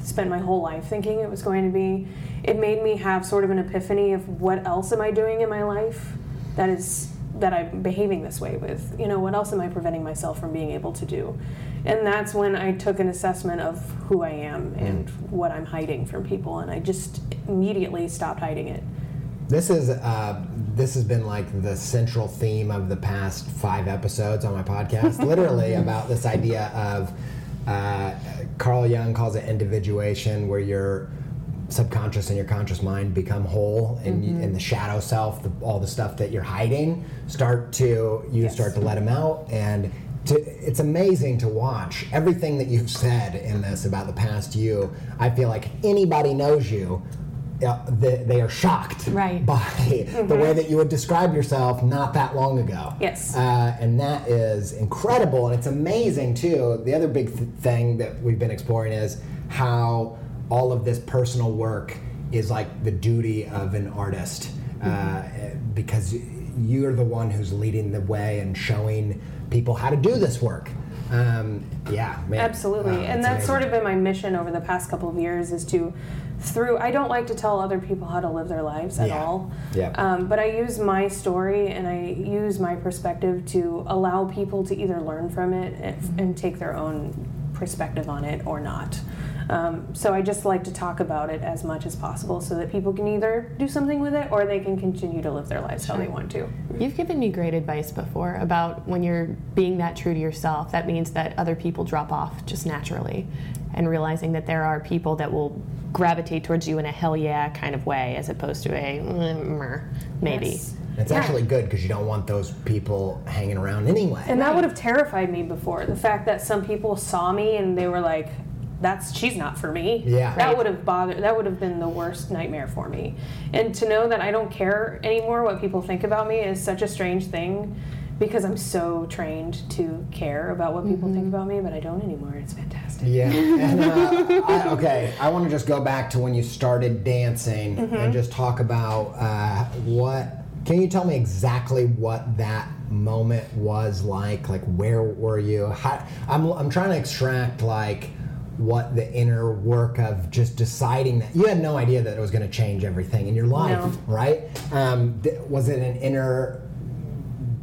spent my whole life thinking it was going to be, it made me have sort of an epiphany of what else am I doing in my life that is that I'm behaving this way with. You know, what else am I preventing myself from being able to do? And that's when I took an assessment of who I am and what I'm hiding from people and I just immediately stopped hiding it. This is uh, this has been like the central theme of the past five episodes on my podcast. Literally about this idea of uh, Carl Jung calls it individuation, where your subconscious and your conscious mind become whole, and, you, and the mm-hmm. shadow self, the, all the stuff that you're hiding, start to you Yes. start to let them out and. To, it's amazing to watch everything that you've said in this about the past you. I feel like anybody knows you, uh, they, they are shocked Right. by the way that you would describe yourself not that long ago. Yes. Uh, and that is incredible. And it's amazing, too. The other big th- thing that we've been exploring is how all of this personal work is like the duty of an artist. Uh, because you're the one who's leading the way and showing people how to do this work. Um, yeah, man. Absolutely. Wow, and that's sort of been my mission over the past couple of years is to through I don't like to tell other people how to live their lives at Yeah. all. Yeah. Um, but I use my story and I use my perspective to allow people to either learn from it and, and take their own perspective on it or not. Um, so I just like to talk about it as much as possible so that people can either do something with it or they can continue to live their lives how they want to. You've given me great advice before about when you're being that true to yourself, that means that other people drop off just naturally. And realizing that there are people that will gravitate towards you in a hell yeah kind of way as opposed to a mm, maybe. Yes. It's Yeah. actually good because you don't want those people hanging around anyway. And that would have terrified me before. The fact that some people saw me and they were like, "That's she's not for me." Yeah. That Right. would have bothered. That would have been the worst nightmare for me. And to know that I don't care anymore what people think about me is such a strange thing, because I'm so trained to care about what people think about me, but I don't anymore. It's fantastic. Yeah. And, uh, I, okay, I want to just go back to when you started dancing Mm-hmm. and just talk about uh, what. Can you tell me exactly what that moment was like? Like, where were you? How, I'm, I'm trying to extract, like, what the inner work of just deciding that you had no idea that it was going to change everything in your life, No. right? Um, th- was it an inner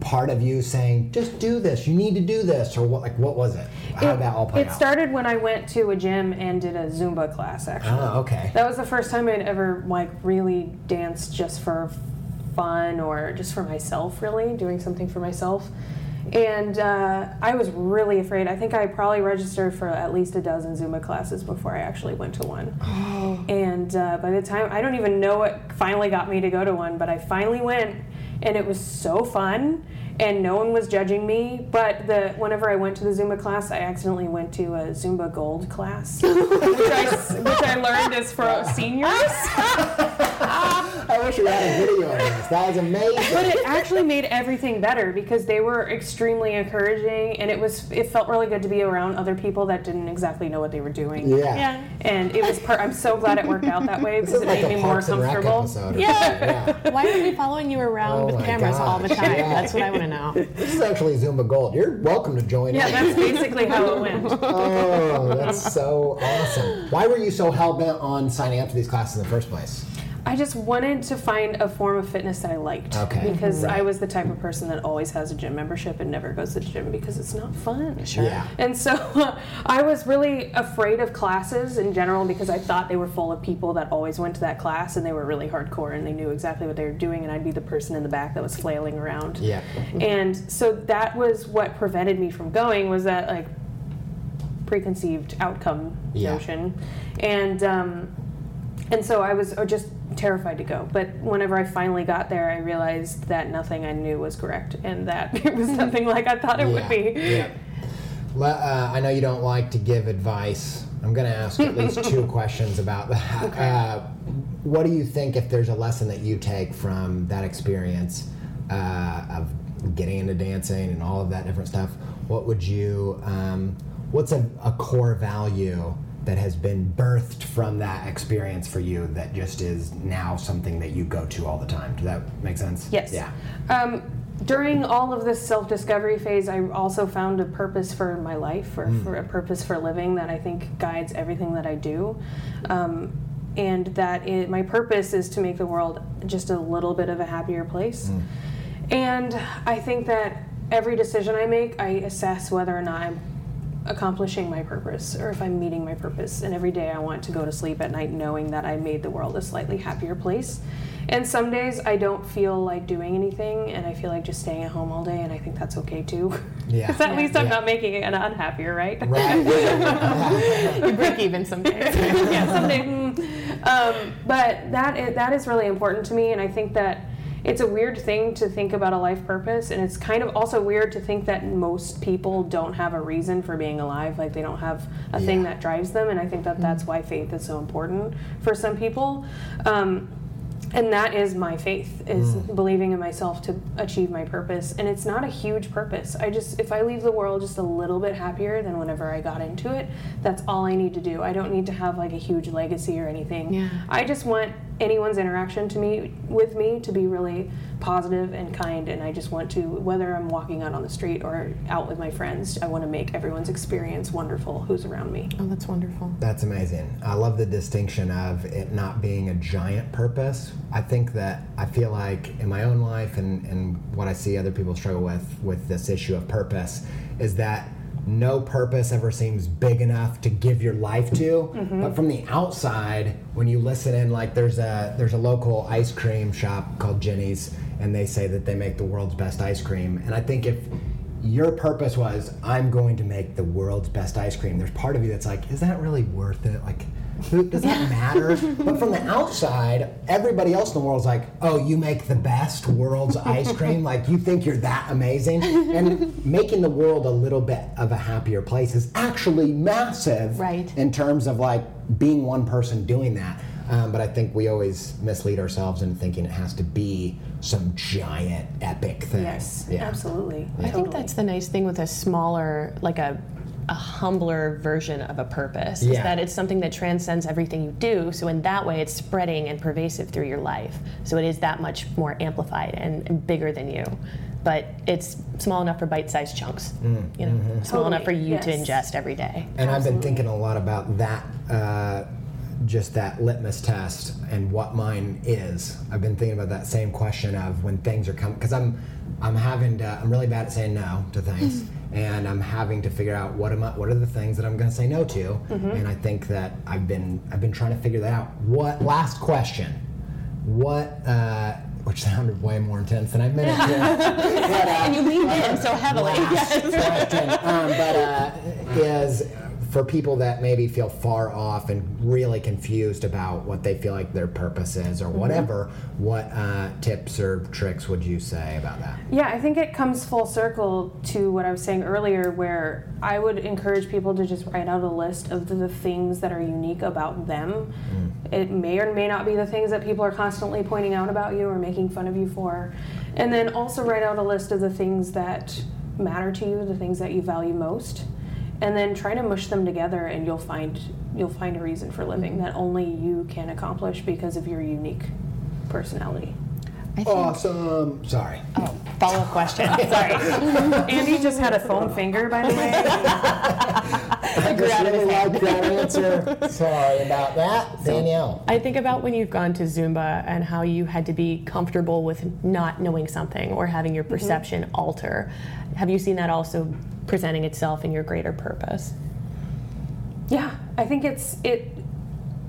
part of you saying, just do this, you need to do this, or what? Like, what was it? How It- did that all play It out? started when I went to a gym and did a Zumba class. Actually, Oh, okay. that was the first time I'd ever like really danced just for fun or just for myself, really doing something for myself. And uh, I was really afraid. I think I probably registered for at least a dozen Zumba classes before I actually went to one. Oh. And uh, by the time, I don't even know what finally got me to go to one, but I finally went, and it was so fun. And no one was judging me, but the whenever I went to the Zumba class, I accidentally went to a Zumba Gold class, which, I, which I learned is for seniors. I wish we had a video of this. That was amazing. but it actually made everything better because they were extremely encouraging and it was it felt really good to be around other people that didn't exactly know what they were doing yeah. Yeah. and it was per- i'm so glad it worked out that way because it like made me more Parks and comfortable Yeah. yeah. Why are we following you around Oh with my cameras all the time? yeah. That's what I want to know. This is actually Zumba Gold. You're welcome to join yeah in. that's basically how it went Oh, that's so awesome. Why were you so hell bent on signing up to these classes in the first place? I just wanted to find a form of fitness that i liked Okay, because right. i was the type of person that always has a gym membership and never goes to the gym because it's not fun Sure. Yeah. And so I was really afraid of classes in general because I thought they were full of people that always went to that class and they were really hardcore and they knew exactly what they were doing and I'd be the person in the back that was flailing around. Yeah. And so that was what prevented me from going was that like preconceived outcome Yeah. notion. And um, and so I was just terrified to go. But whenever I finally got there, I realized that nothing I knew was correct and that it was nothing like I thought it would be. Yeah. Le- uh, I know you don't like to give advice. I'm going to ask at least two questions about that. Uh, what do you think if there's a lesson that you take from that experience uh, of getting into dancing and all of that different stuff? What would you? Um, what's a, a core value that has been birthed from that experience for you that just is now something that you go to all the time? Does that make sense? Yes. Yeah. Um, during all of this self discovery phase, I also found a purpose for my life, or for a purpose for living that I think guides everything that I do. Um, and that it, my purpose is to make the world just a little bit of a happier place. And I think that every decision I make, I assess whether or not I'm accomplishing my purpose or if I'm meeting my purpose. And every day I want to go to sleep at night knowing that I made the world a slightly happier place. And some days I don't feel like doing anything and I feel like just staying at home all day, and I think that's okay too. Yeah. Because at least I'm Yeah. not making it unhappier, right? Right. You break even some days. yeah, someday. mm. Um, but that is, that is really important to me, and I think that it's a weird thing to think about a life purpose, and it's kind of also weird to think that most people don't have a reason for being alive, like they don't have a thing that drives them, and I think that that's why faith is so important for some people. Um, and that is my faith is mm. believing in myself to achieve my purpose. And it's not a huge purpose. I just if i leave the world just a little bit happier than whenever i got into it that's all i need to do. I don't need to have like a huge legacy or anything. Yeah. i just want anyone's interaction to me with me to be really positive and kind and i just want to whether i'm walking out on the street or out with my friends i want to make everyone's experience wonderful who's around me Oh, that's wonderful. That's amazing. I love the distinction of it not being a giant purpose. I think that I feel like in my own life and, and what I see other people struggle with with this issue of purpose is that no purpose ever seems big enough to give your life to. Mm-hmm. But from the outside, when you listen in, like there's a there's a local ice cream shop called Jenny's, and they say that they make the world's best ice cream. And I think if your purpose was i'm going to make the world's best ice cream there's part of you that's like is that really worth it? Like does that matter? But from the outside everybody else in the world's like oh you make the best world's ice cream? Like you think you're that amazing? And making the world a little bit of a happier place is actually massive Right. in terms of like being one person doing that um, but I think we always mislead ourselves in thinking it has to be some giant epic thing. yes Yeah. absolutely I think that's the nice thing with a smaller, like a, a humbler version of a purpose, is that it's something that transcends everything you do. So in that way, it's spreading and pervasive through your life. So it is that much more amplified and, and bigger than you. But it's small enough for bite-sized chunks. You know, small enough for Totally, you to ingest every day. And I've been thinking a lot about that, uh, just that litmus test and what mine is. I've been thinking about that same question of when things are coming, because I'm, I'm having to, I'm really bad at saying no to things, and I'm having to figure out what am I, what are the things that I'm going to say no to, and I think that I've been, I've been trying to figure that out. What last question? What uh, which sounded way more intense than I meant it to. But, uh, And you leaned in so heavily. last question, um, but uh, is for people that maybe feel far off and really confused about what they feel like their purpose is or whatever, what uh, tips or tricks would you say about that? Yeah, I think it comes full circle to what I was saying earlier, where I would encourage people to just write out a list of the, the things that are unique about them. It may or may not be the things that people are constantly pointing out about you or making fun of you for. And then also write out a list of the things that matter to you, the things that you value most. And then try to mush them together and you'll find you'll find a reason for living mm-hmm. that only you can accomplish because of your unique personality. Awesome. Sorry. oh, follow up question. Sorry. Andy just had a foam finger, by the way. I just really like that answer. Sorry about that, Danielle. I think about when you've gone to Zumba and how you had to be comfortable with not knowing something or having your mm-hmm. perception alter. Have you seen that also presenting itself in your greater purpose? Yeah, I think it's it.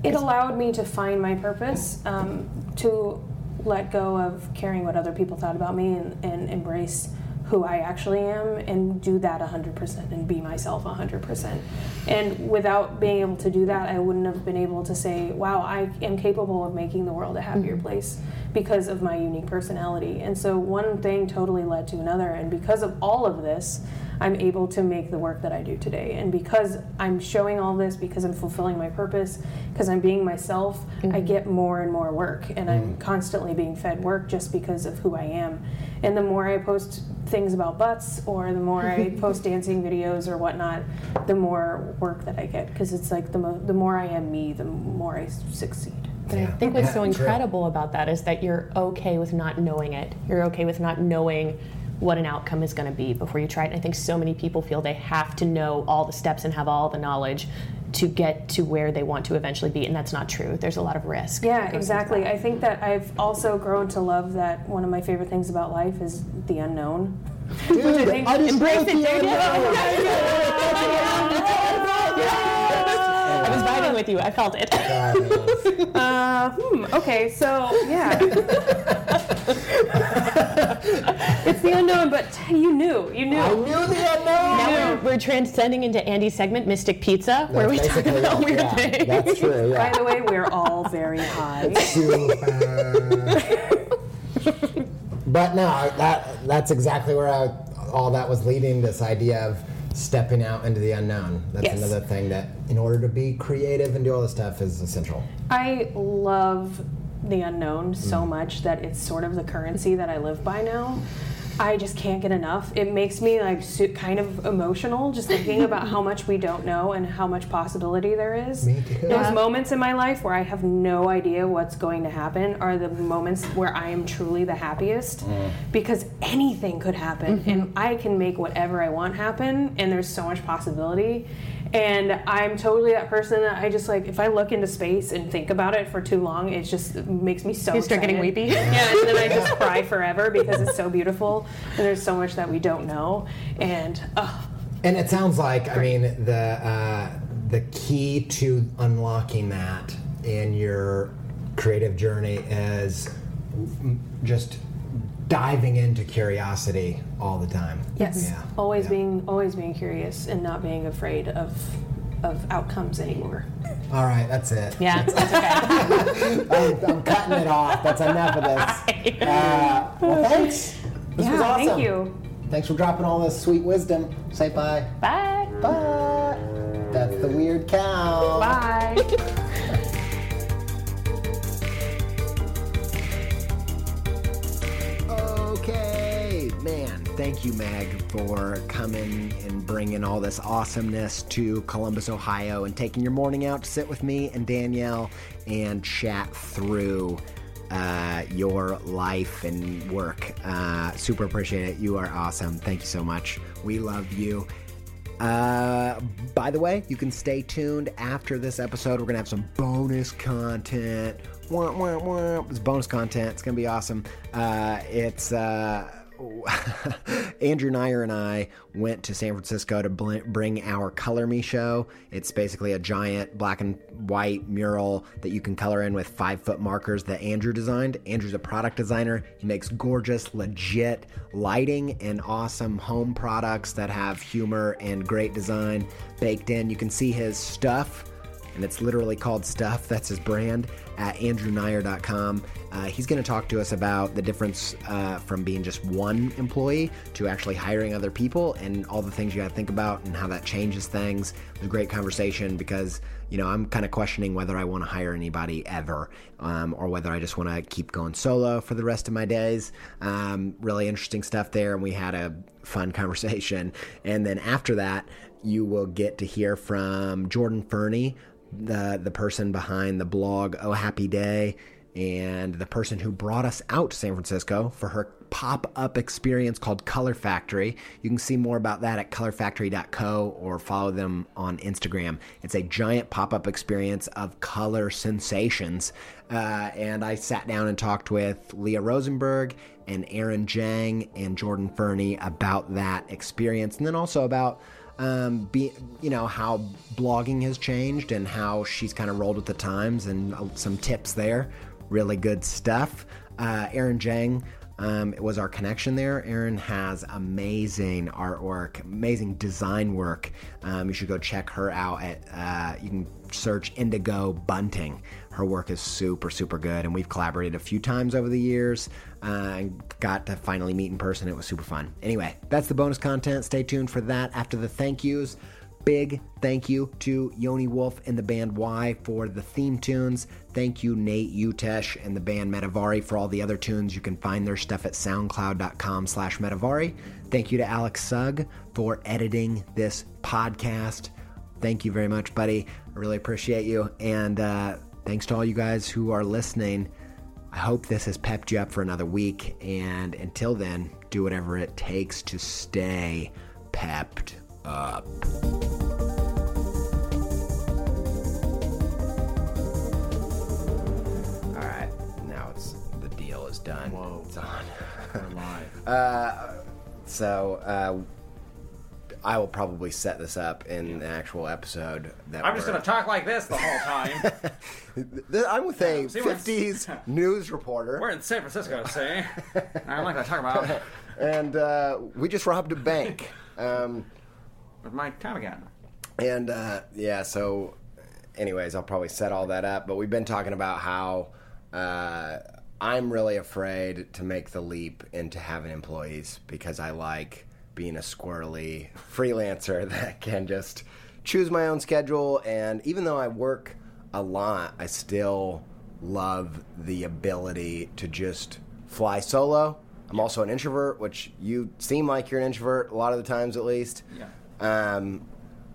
It allowed me to find my purpose, um, to let go of caring what other people thought about me, and, and embrace who I actually am, and do that 100% and be myself 100%. And without being able to do that, I wouldn't have been able to say, "Wow, I am capable of making the world a happier place because of my unique personality." And so one thing totally led to another, and because of all of this. I'm able to make the work that I do today. And because I'm showing all this, because I'm fulfilling my purpose, because I'm being myself, I mm-hmm. get more and more work. And I'm mm-hmm. constantly being fed work just because of who I am. And the more I post things about butts or the more I post dancing videos or whatnot, the more work that I get. Because it's like the, mo- the more I am me, the more I succeed. But I think what's Yeah, so true. incredible about that is that you're okay with not knowing it. You're okay with not knowing what an outcome is going to be before you try it. And I think so many people feel they have to know all the steps and have all the knowledge to get to where they want to eventually be, and that's not true. There's a lot of risk. Yeah, that goes into exactly. I think that I've also grown to love that one of my favorite things about life is the unknown. Dude, I think- I just Embrace it, the Danielle. unknown. I was vibing with you. I felt it. Uh, hmm, okay, so yeah. it's the unknown, but you knew. You knew. I knew the unknown. Now we're, we're transcending into Andy's segment, Mystic Pizza, where we talk Basically, about weird yeah, things. That's true. By the way, we're all very high. but no, that that's exactly where I, all that was leading. This idea of stepping out into the unknown. That's Yes. another thing that, in order to be creative and do all this stuff, is essential. I love the unknown so mm. much that it's sort of the currency that I live by now. I just can't get enough. It makes me like su- kind of emotional just thinking about how much we don't know and how much possibility there is. Me too. Those moments in my life where I have no idea what's going to happen are the moments where I am truly the happiest mm. because anything could happen mm-hmm. and I can make whatever I want happen and there's so much possibility. And I'm totally that person that I just like if I look into space and think about it for too long, it just makes me so You start getting weepy? Yeah, and then I just cry forever because it's so beautiful and there's so much that we don't know. And oh, And it sounds like, I mean, the uh, the key to unlocking that in your creative journey is just diving into curiosity all the time. yes, Yeah. always Yeah. being always being curious and not being afraid of of outcomes anymore. All right, that's it. Yeah, that's okay. I'm, I'm cutting it off. That's enough of this. Uh, well, thanks. This yeah, was awesome. thank you. Thanks for dropping all this sweet wisdom. Say bye. Bye. Bye. That's the weird cow. Bye. man. Thank you, Meg, for coming and bringing all this awesomeness to Columbus, Ohio, and taking your morning out to sit with me and Danielle and chat through uh, your life and work. Uh, super appreciate it. You are awesome. Thank you so much. We love you. Uh, by the way, you can stay tuned after this episode. We're gonna have some bonus content. Wah, wah, wah. It's bonus content. It's gonna be awesome. Uh, it's uh, Andrew Neyer and I went to San Francisco to bring our Color Me show. It's basically a giant black and white mural that you can color in with five foot markers that Andrew designed. Andrew's a product designer. He makes gorgeous, legit lighting and awesome home products that have humor and great design baked in. You can see his stuff and it's literally called Stuff. That's his brand at andrewneyer.com. Uh, he's going to talk to us about the difference uh, from being just one employee to actually hiring other people and all the things you got to think about and how that changes things. It was a great conversation because, you know, I'm kind of questioning whether I want to hire anybody ever um, or whether I just want to keep going solo for the rest of my days. Um, really interesting stuff there, and we had a fun conversation. And then after that, you will get to hear from Jordan Ferney the the person behind the blog Oh Happy Day and the person who brought us out to San Francisco for her pop-up experience called Color Factory. You can see more about that at colorfactory.co or follow them on Instagram. It's a giant pop-up experience of color sensations. Uh, and I sat down and talked with Leah Rosenberg and Erin Jang and Jordan Ferney about that experience and then also about um, be you know how blogging has changed and how she's kind of rolled with the times and uh, some tips there. Really good stuff. Uh, Erin Jang um, was our connection there. Erin has amazing artwork, amazing design work. Um, you should go check her out at. Uh, you can search Indigo Bunting. Her work is super, super good, and we've collaborated a few times over the years. And got to finally meet in person. It was super fun. Anyway, that's the bonus content. Stay tuned for that after the thank yous. Big thank you to Yoni Wolf and the band WHY? for the theme tunes. Thank you, Nate Utesch and the band Metavari for all the other tunes. You can find their stuff at soundcloud.com slash Metavari. Thank you to Alex Sugg for editing this podcast. Thank you very much, buddy. I really appreciate you. And uh, thanks to all you guys who are listening. I hope this has pepped you up for another week. And until then, do whatever it takes to stay pepped up. All right, now it's the deal is done. Whoa. It's on. We're live. Uh, so uh, I will probably set this up in the actual episode. That I'm just we're- gonna talk like this the whole time. I'm with a See, we're- 50s news reporter, We're in San Francisco, see? I'm not gonna talk about and uh, we just robbed a bank. Um, with my time again. and uh, yeah, so, anyways, I'll probably set all that up. But we've been talking about how uh, I'm really afraid to make the leap into having employees because I like being a squirrely freelancer that can just choose my own schedule. And even though I work a lot, I still love the ability to just fly solo. I'm also an introvert, which you seem like you're an introvert a lot of the times, at least. Yeah. Um,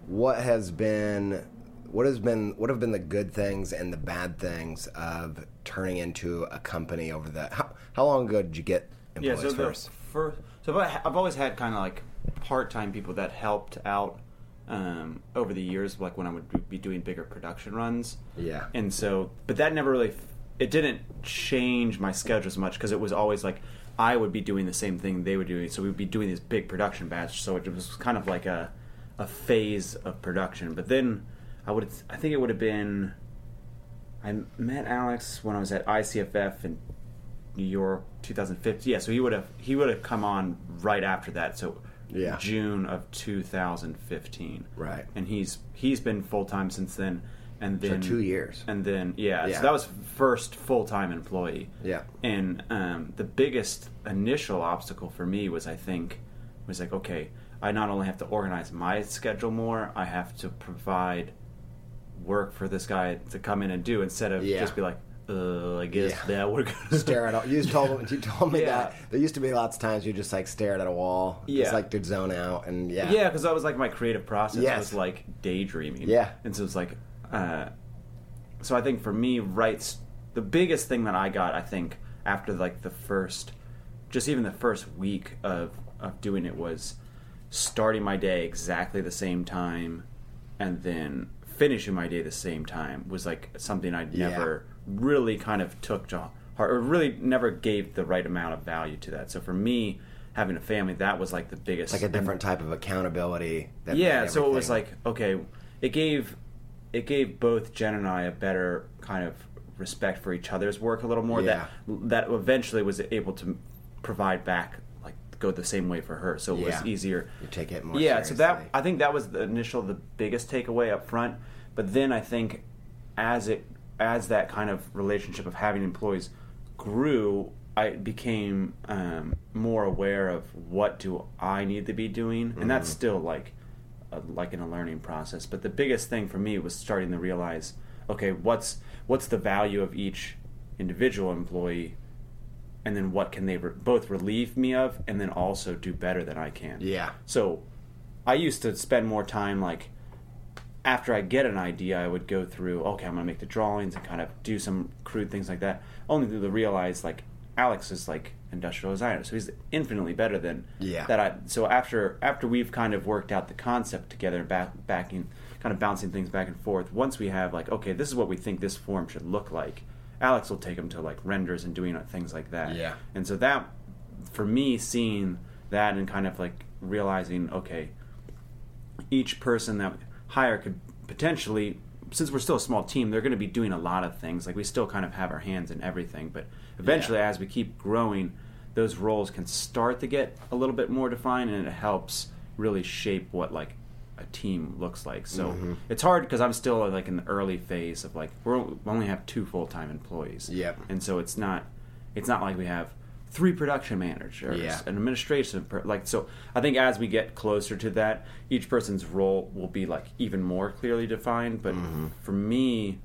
what has been, what has been, what have been the good things and the bad things of turning into a company over the? How, how long ago did you get Yeah, employees so the first? So I've I've always had kind of like part-time people that helped out um, over the years, like when I would be doing bigger production runs. Yeah. and so, but that never really, it didn't change my schedule as much because it was always like I would be doing the same thing they were doing, so we'd be doing this big production batch. So it was kind of like a a phase of production. But then I would, I think it would have been. I met Alex when I was at ICFF in New York, 2015. Yeah, so he would have he would have come on right after that. So Yeah. June of 2015. Right. And he's he's been full time since then. And So then two years. And then yeah, Yeah. so that was first full time employee. Yeah. And um, the biggest initial obstacle for me was I think was like okay, I not only have to organize my schedule more, I have to provide work for this guy to come in and do instead of Yeah. just be like, uh, I guess Yeah. that we're gonna stare at a, you told you told me Yeah. that there used to be lots of times you just like stared at a wall, Yeah. just like to zone out, and yeah, Yeah, because that was like my creative process Yes. was like daydreaming. Yeah. and so it's like, uh, so I think for me, rights, the biggest thing that I got, I think, after like the first, just even the first week of of doing it was starting my day exactly the same time, and then finishing my day the same time was like something I Yeah. never really kind of took to heart, or really never gave the right amount of value to that. So for me, having a family, that was like the biggest. It's like a different type of accountability. That yeah so it was like okay it gave it gave both jen and i a better kind of respect for each other's work a little more that that eventually was able to provide back like go the same way for her so it Yeah. was easier You take it more yeah so that i think that was the initial the biggest takeaway up front but then i think as it as that kind of relationship of having employees grew i became um, more aware of what do i need to be doing. And that's still like a, like in a learning process. But the biggest thing for me was starting to realize okay what's what's the value of each individual employee? And then what can they re- both relieve me of and then also do better than i can. Yeah. so I used to spend more time like after I get an idea, I would go through. Okay, I'm gonna make the drawings and kind of do some crude things like that. Only to realize like Alex is like industrial designer, so he's infinitely better than Yeah. that. I so after after we've kind of worked out the concept together, back backing, kind of bouncing things back and forth. Once we have like, okay, this is what we think this form should look like. Alex will take them to like renders and doing uh, things like that. Yeah. And so that, for me, seeing that and kind of like realizing, okay, each person that hire could potentially since we're still a small team they're going to be doing a lot of things. Like we still kind of have our hands in everything but eventually as we keep growing those roles can start to get a little bit more defined and it helps really shape what like a team looks like. So mm-hmm. it's hard because i'm still like in the early phase of like we're, we only have two full-time employees. Yep. and so it's not it's not like we have three production managers Yeah. an administration per, like so i think as we get closer to that each person's role will be like even more clearly defined but Mm-hmm. for me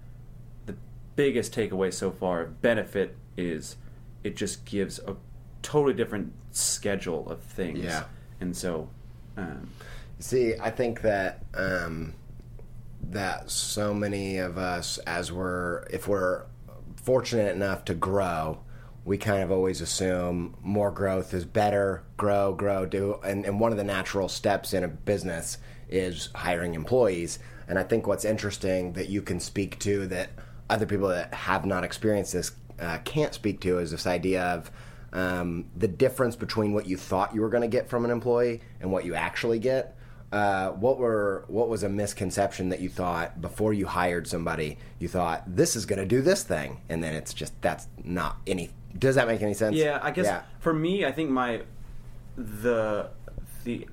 the biggest takeaway so far benefit is it just gives a totally different schedule of things Yeah. and so um, See, I think that um, that so many of us, as we're if we're fortunate enough to grow, we kind of always assume more growth is better. Grow, grow, do, and, and one of the natural steps in a business is hiring employees. And I think what's interesting that you can speak to that other people that have not experienced this uh, can't speak to is this idea of um, the difference between what you thought you were going to get from an employee and what you actually get. Uh, what were what was a misconception that you thought before you hired somebody? You thought this is going to do this thing, and then it's just that's not any. Does that make any sense? Yeah, I guess Yeah. for me, I think my the the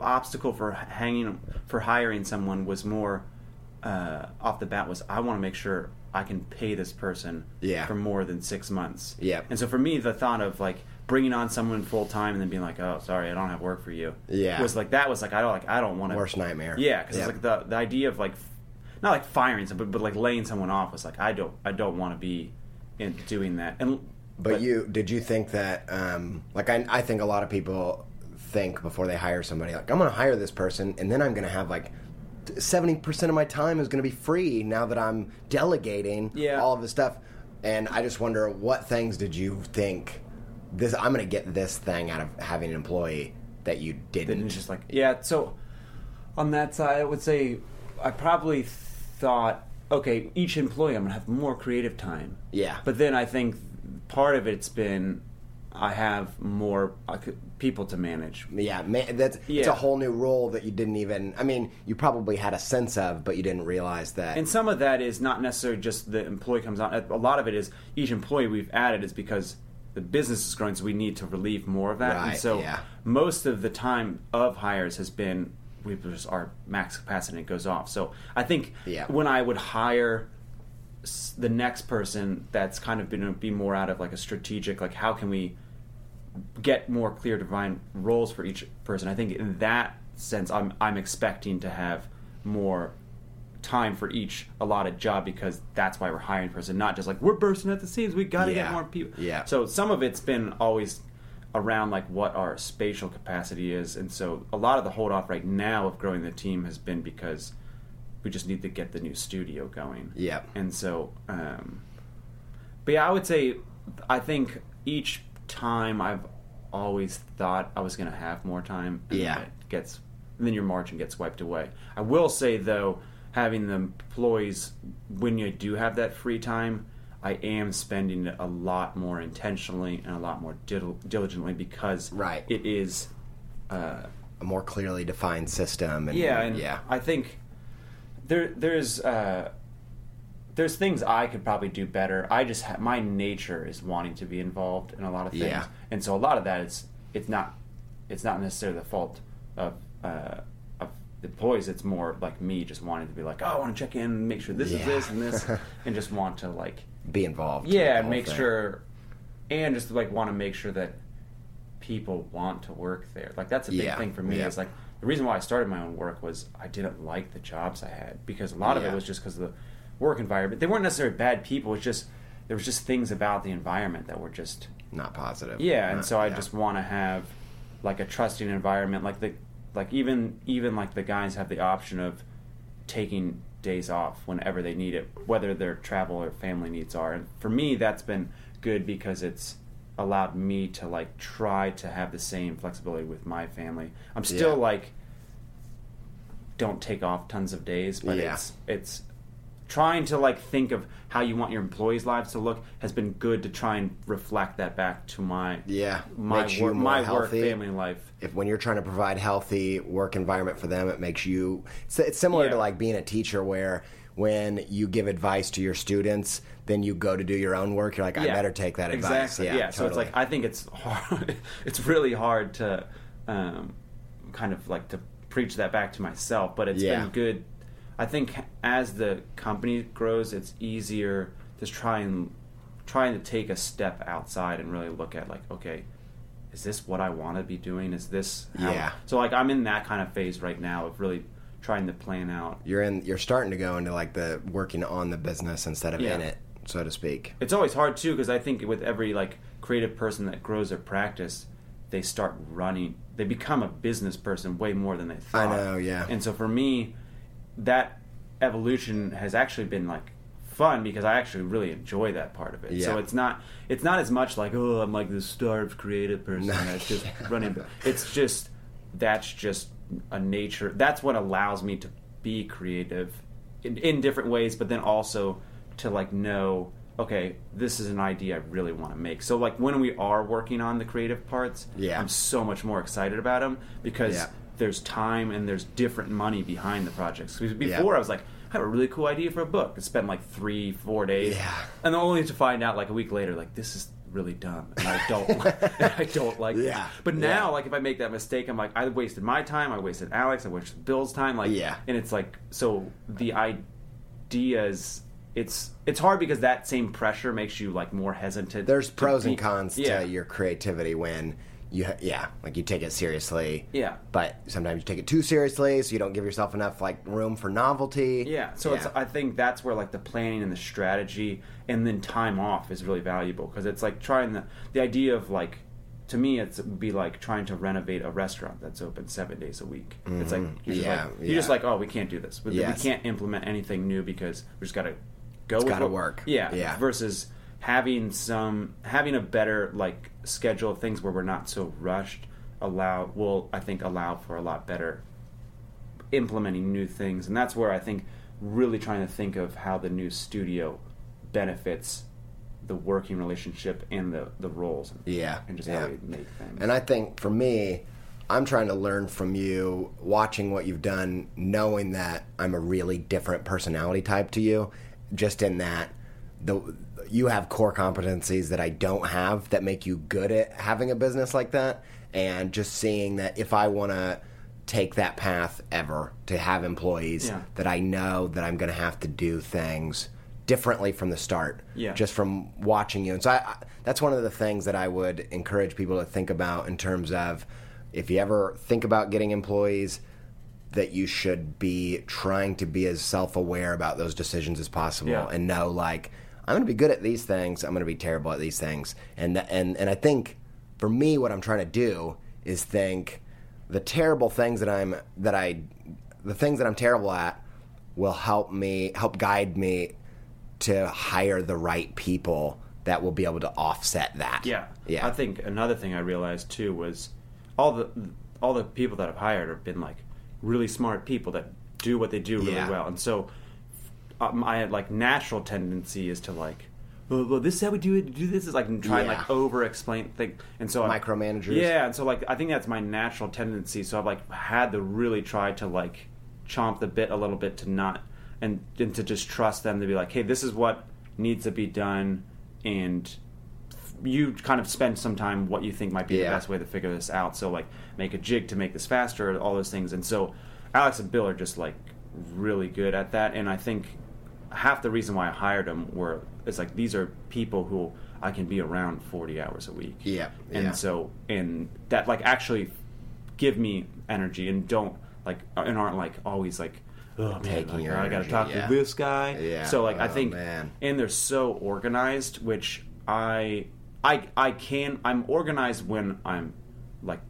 obstacle for hanging for hiring someone was more uh, off the bat was I want to make sure I can pay this person Yeah. for more than six months. Yeah. and so for me, the thought of like bringing on someone full time and then being like, oh, sorry, I don't have work for you. Yeah. was like that was like I don't like I don't want to Worst nightmare. Yeah, because Yeah. it's like the the idea of like not like firing someone, but, but like laying someone off was like I don't I don't want to be in doing that and. But, you did you think that um, like I, I think a lot of people think before they hire somebody like I'm going to hire this person and then I'm going to have like 70% of my time is going to be free now that I'm delegating Yeah. all of this stuff and I just wonder what things did you think this I'm going to get this thing out of having an employee that you didn't it's just like yeah. So on that side, I would say I probably thought, okay, each employee I'm gonna have more creative time. Yeah. But then I think part of it's been I have more people to manage. yeah, ma that's it's a whole new role that you didn't even. I mean, you probably had a sense of, but you didn't realize that. And some of that is not necessarily just the employee comes on. A lot of it is each employee we've added is because the business is growing, so we need to relieve more of that. Right, and so yeah. most of the time of hires has been we just our max capacity and it goes off. So I think Yeah. when I would hire the next person, that's kind of to be more out of like a strategic, like how can we get more clear divine roles for each person. I think in that sense, I'm I'm expecting to have more time for each allotted job because that's why we're hiring a person, not just like we're bursting at the seams. We got to Yeah. get more people. Yeah. So some of it's been always around like what our spatial capacity is, and so a lot of the hold off right now of growing the team has been because we just need to get the new studio going. Yeah. And so, um, but yeah, I would say I think each time I've always thought I was going to have more time. And Yeah. it gets and then your margin gets wiped away. I will say though, having the employees when you do have that free time, I am spending it a lot more intentionally and a lot more dil- diligently because Right. it is. Uh, A more clearly defined system. And, yeah, and yeah. I think there there's uh, there's things I could probably do better. I just ha- my nature is wanting to be involved in a lot of things, Yeah. and so a lot of that is it's not it's not necessarily the fault of. Uh, of the employees, it's more like me just wanting to be like, oh, I want to check in, and make sure this is this and this, and just want to like Be involved. yeah, and make thing. sure, and just like want to make sure that people want to work there. Like that's a big Yeah, thing for me. yeah. Is like the reason why I started my own work was I didn't like the jobs I had because a lot of it was just because of the work environment. They weren't necessarily bad people. It's just there was just things about the environment that were just Not positive. yeah, and Not- so I yeah. just want to have like a trusting environment, like the like even even like the guys have the option of taking days off whenever they need it, whether their travel or family needs are. And for me, that's been good because it's allowed me to like try to have the same flexibility with my family. I'm still Yeah. like don't take off tons of days, but Yeah. it's it's trying to like think of how you want your employees' lives to look has been good to try and reflect that back to my Yeah, my work, my work family life. if when you're trying to provide healthy work environment for them, it makes you. It's, it's similar to like being a teacher, where when you give advice to your students, then you go to do your own work. You're like, I Yeah, better take that advice. Exactly. Yeah, So it's like I think it's hard. it's really hard to um, kind of like to preach that back to myself, but it's Yeah. been good. I think as the company grows, it's easier to try and trying to take a step outside and really look at like, okay, is this what I want to be doing? Is this how? Yeah. So like I'm in that kind of phase right now of really trying to plan out you're in. You're starting to go into like the working on the business instead of Yeah. in it, so to speak. it's always hard too because I think with every like creative person that grows their practice, they start running. They become a business person way more than they thought. I know, yeah. And so for me, that evolution has actually been like fun because I actually really enjoy that part of it. Yeah. So it's not it's not as much like oh I'm like this starved creative person No. that's just running. It's just that's just a nature. That's what allows me to be creative in, in different ways, but then also to like know okay this is an idea I really want to make. So like when we are working on the creative parts, Yeah. I'm so much more excited about them because Yeah. There's time and there's different money behind the projects. 'Cause Before Yeah. I was like, I have a really cool idea for a book. It spent like three, four days, Yeah. and only to find out like a week later, like this is really dumb, and I don't, and I don't like it. Yeah. But now, Yeah. like if I make that mistake, I'm like, I wasted my time, I wasted Alex, I wasted Bill's time, like, Yeah. and it's like, so the ideas. It's it's hard because that same pressure makes you like more hesitant. There's pros be- and cons yeah. to your creativity when you, ha- yeah, like you take it seriously. Yeah. But sometimes you take it too seriously, so you don't give yourself enough like room for novelty. Yeah, so it's I think that's where like the planning and the strategy and then time off is really valuable because it's like trying the the idea of like to me it's be like trying to renovate a restaurant that's open seven days a week. It's like mm-hmm. you're just Yeah, like you're just like oh we can't do this. We, Yes. we can't implement anything new because we just got to go. It's with gotta what- work. Yeah, Yeah. Versus having some having a better like schedule of things where we're not so rushed allow will I think allow for a lot better implementing new things and that's where i think really trying to think of how the new studio benefits the working relationship and the the roles Yeah, and just yeah. how we make things And I think for me, I'm trying to learn from you, watching what you've done, knowing that I'm a really different personality type to you, just in that the you have core competencies that I don't have that make you good at having a business like that, and just seeing that if I want to take that path ever to have employees Yeah. that I know that I'm going to have to do things differently from the start Yeah. just from watching you. And so I, I, that's one of the things that I would encourage people to think about in terms of if you ever think about getting employees, that you should be trying to be as self aware about those decisions as possible Yeah. and know like I'm going to be good at these things, I'm going to be terrible at these things. And and and I think for me what I'm trying to do is think the terrible things that I'm that I the things that I'm terrible at will help me help guide me to hire the right people that will be able to offset that. yeah Yeah. i think another thing i realized too was all the all the people that i've hired have been like really smart people that do what they do really Yeah. well and so um, I had like natural tendency is to like, well, this is how we do it. Do this is like and try and Yeah. like over explain thing. And so Micromanagers. Yeah, and so like I think that's my natural tendency. So I've like had to really try to like chomp the bit a little bit to not and, and to just trust them to be like, hey, this is what needs to be done, and you kind of spend some time what you think might be Yeah. the best way to figure this out. So like make a jig to make this faster, all those things. And so Alex and Bill are just like really good at that. And I think half the reason why I hired them were it's like these are people who I can be around forty hours a week. Yeah, And yeah. so and that like actually give me energy and don't like uh, and aren't like always like oh man, Taking like, your I got to talk yeah. to this guy. Yeah. So like I Oh, think man. and they're so organized, which I I I can I'm organized when I'm like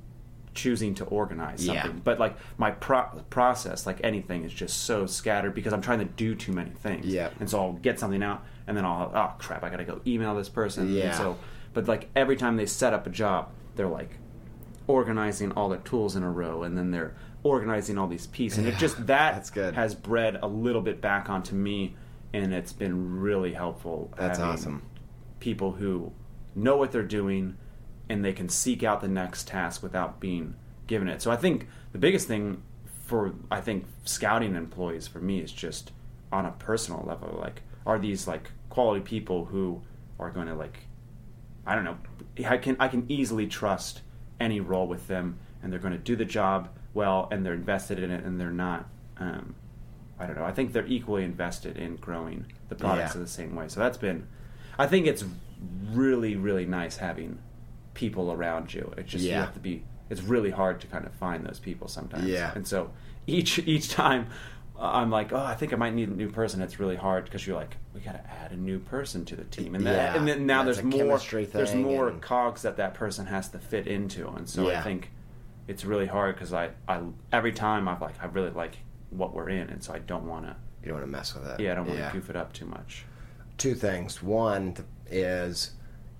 choosing to organize Yeah. something. But like my pro- process, like anything, is just so scattered because I'm trying to do too many things. Yeah. And so I'll get something out, and then I'll oh crap, I gotta go email this person. And Yeah. so, but like every time they set up a job, they're like organizing all their tools in a row, and then they're organizing all these pieces, and it just that that's good. has bred a little bit back onto me, and it's been really helpful. That's awesome. People who know what they're doing, and they can seek out the next task without being given it. So I think the biggest thing for I think scouting employees for me is just on a personal level, like are these like quality people who are going to like I don't know. I can I can easily trust any role with them, and they're going to do the job well, and they're invested in it, and they're not. Um, I don't know. I think they're equally invested in growing the products Yeah. in the same way. So that's been. I think it's really really nice having people around you. It's just you have to be. It's really hard to kind of find those people sometimes. Yeah. And so each each time. uh, I'm like, oh, I think I might need a new person. It's really hard because you're like, we got to add a new person to the team, and, that, Yeah. and then now That's there's more there's more and- cogs that that person has to fit into, and so I think it's really hard because I, I every time I'm like I really like what we're in, and so I don't want to You don't want to mess with it. yeah I don't want to goof it up too much. two things. One is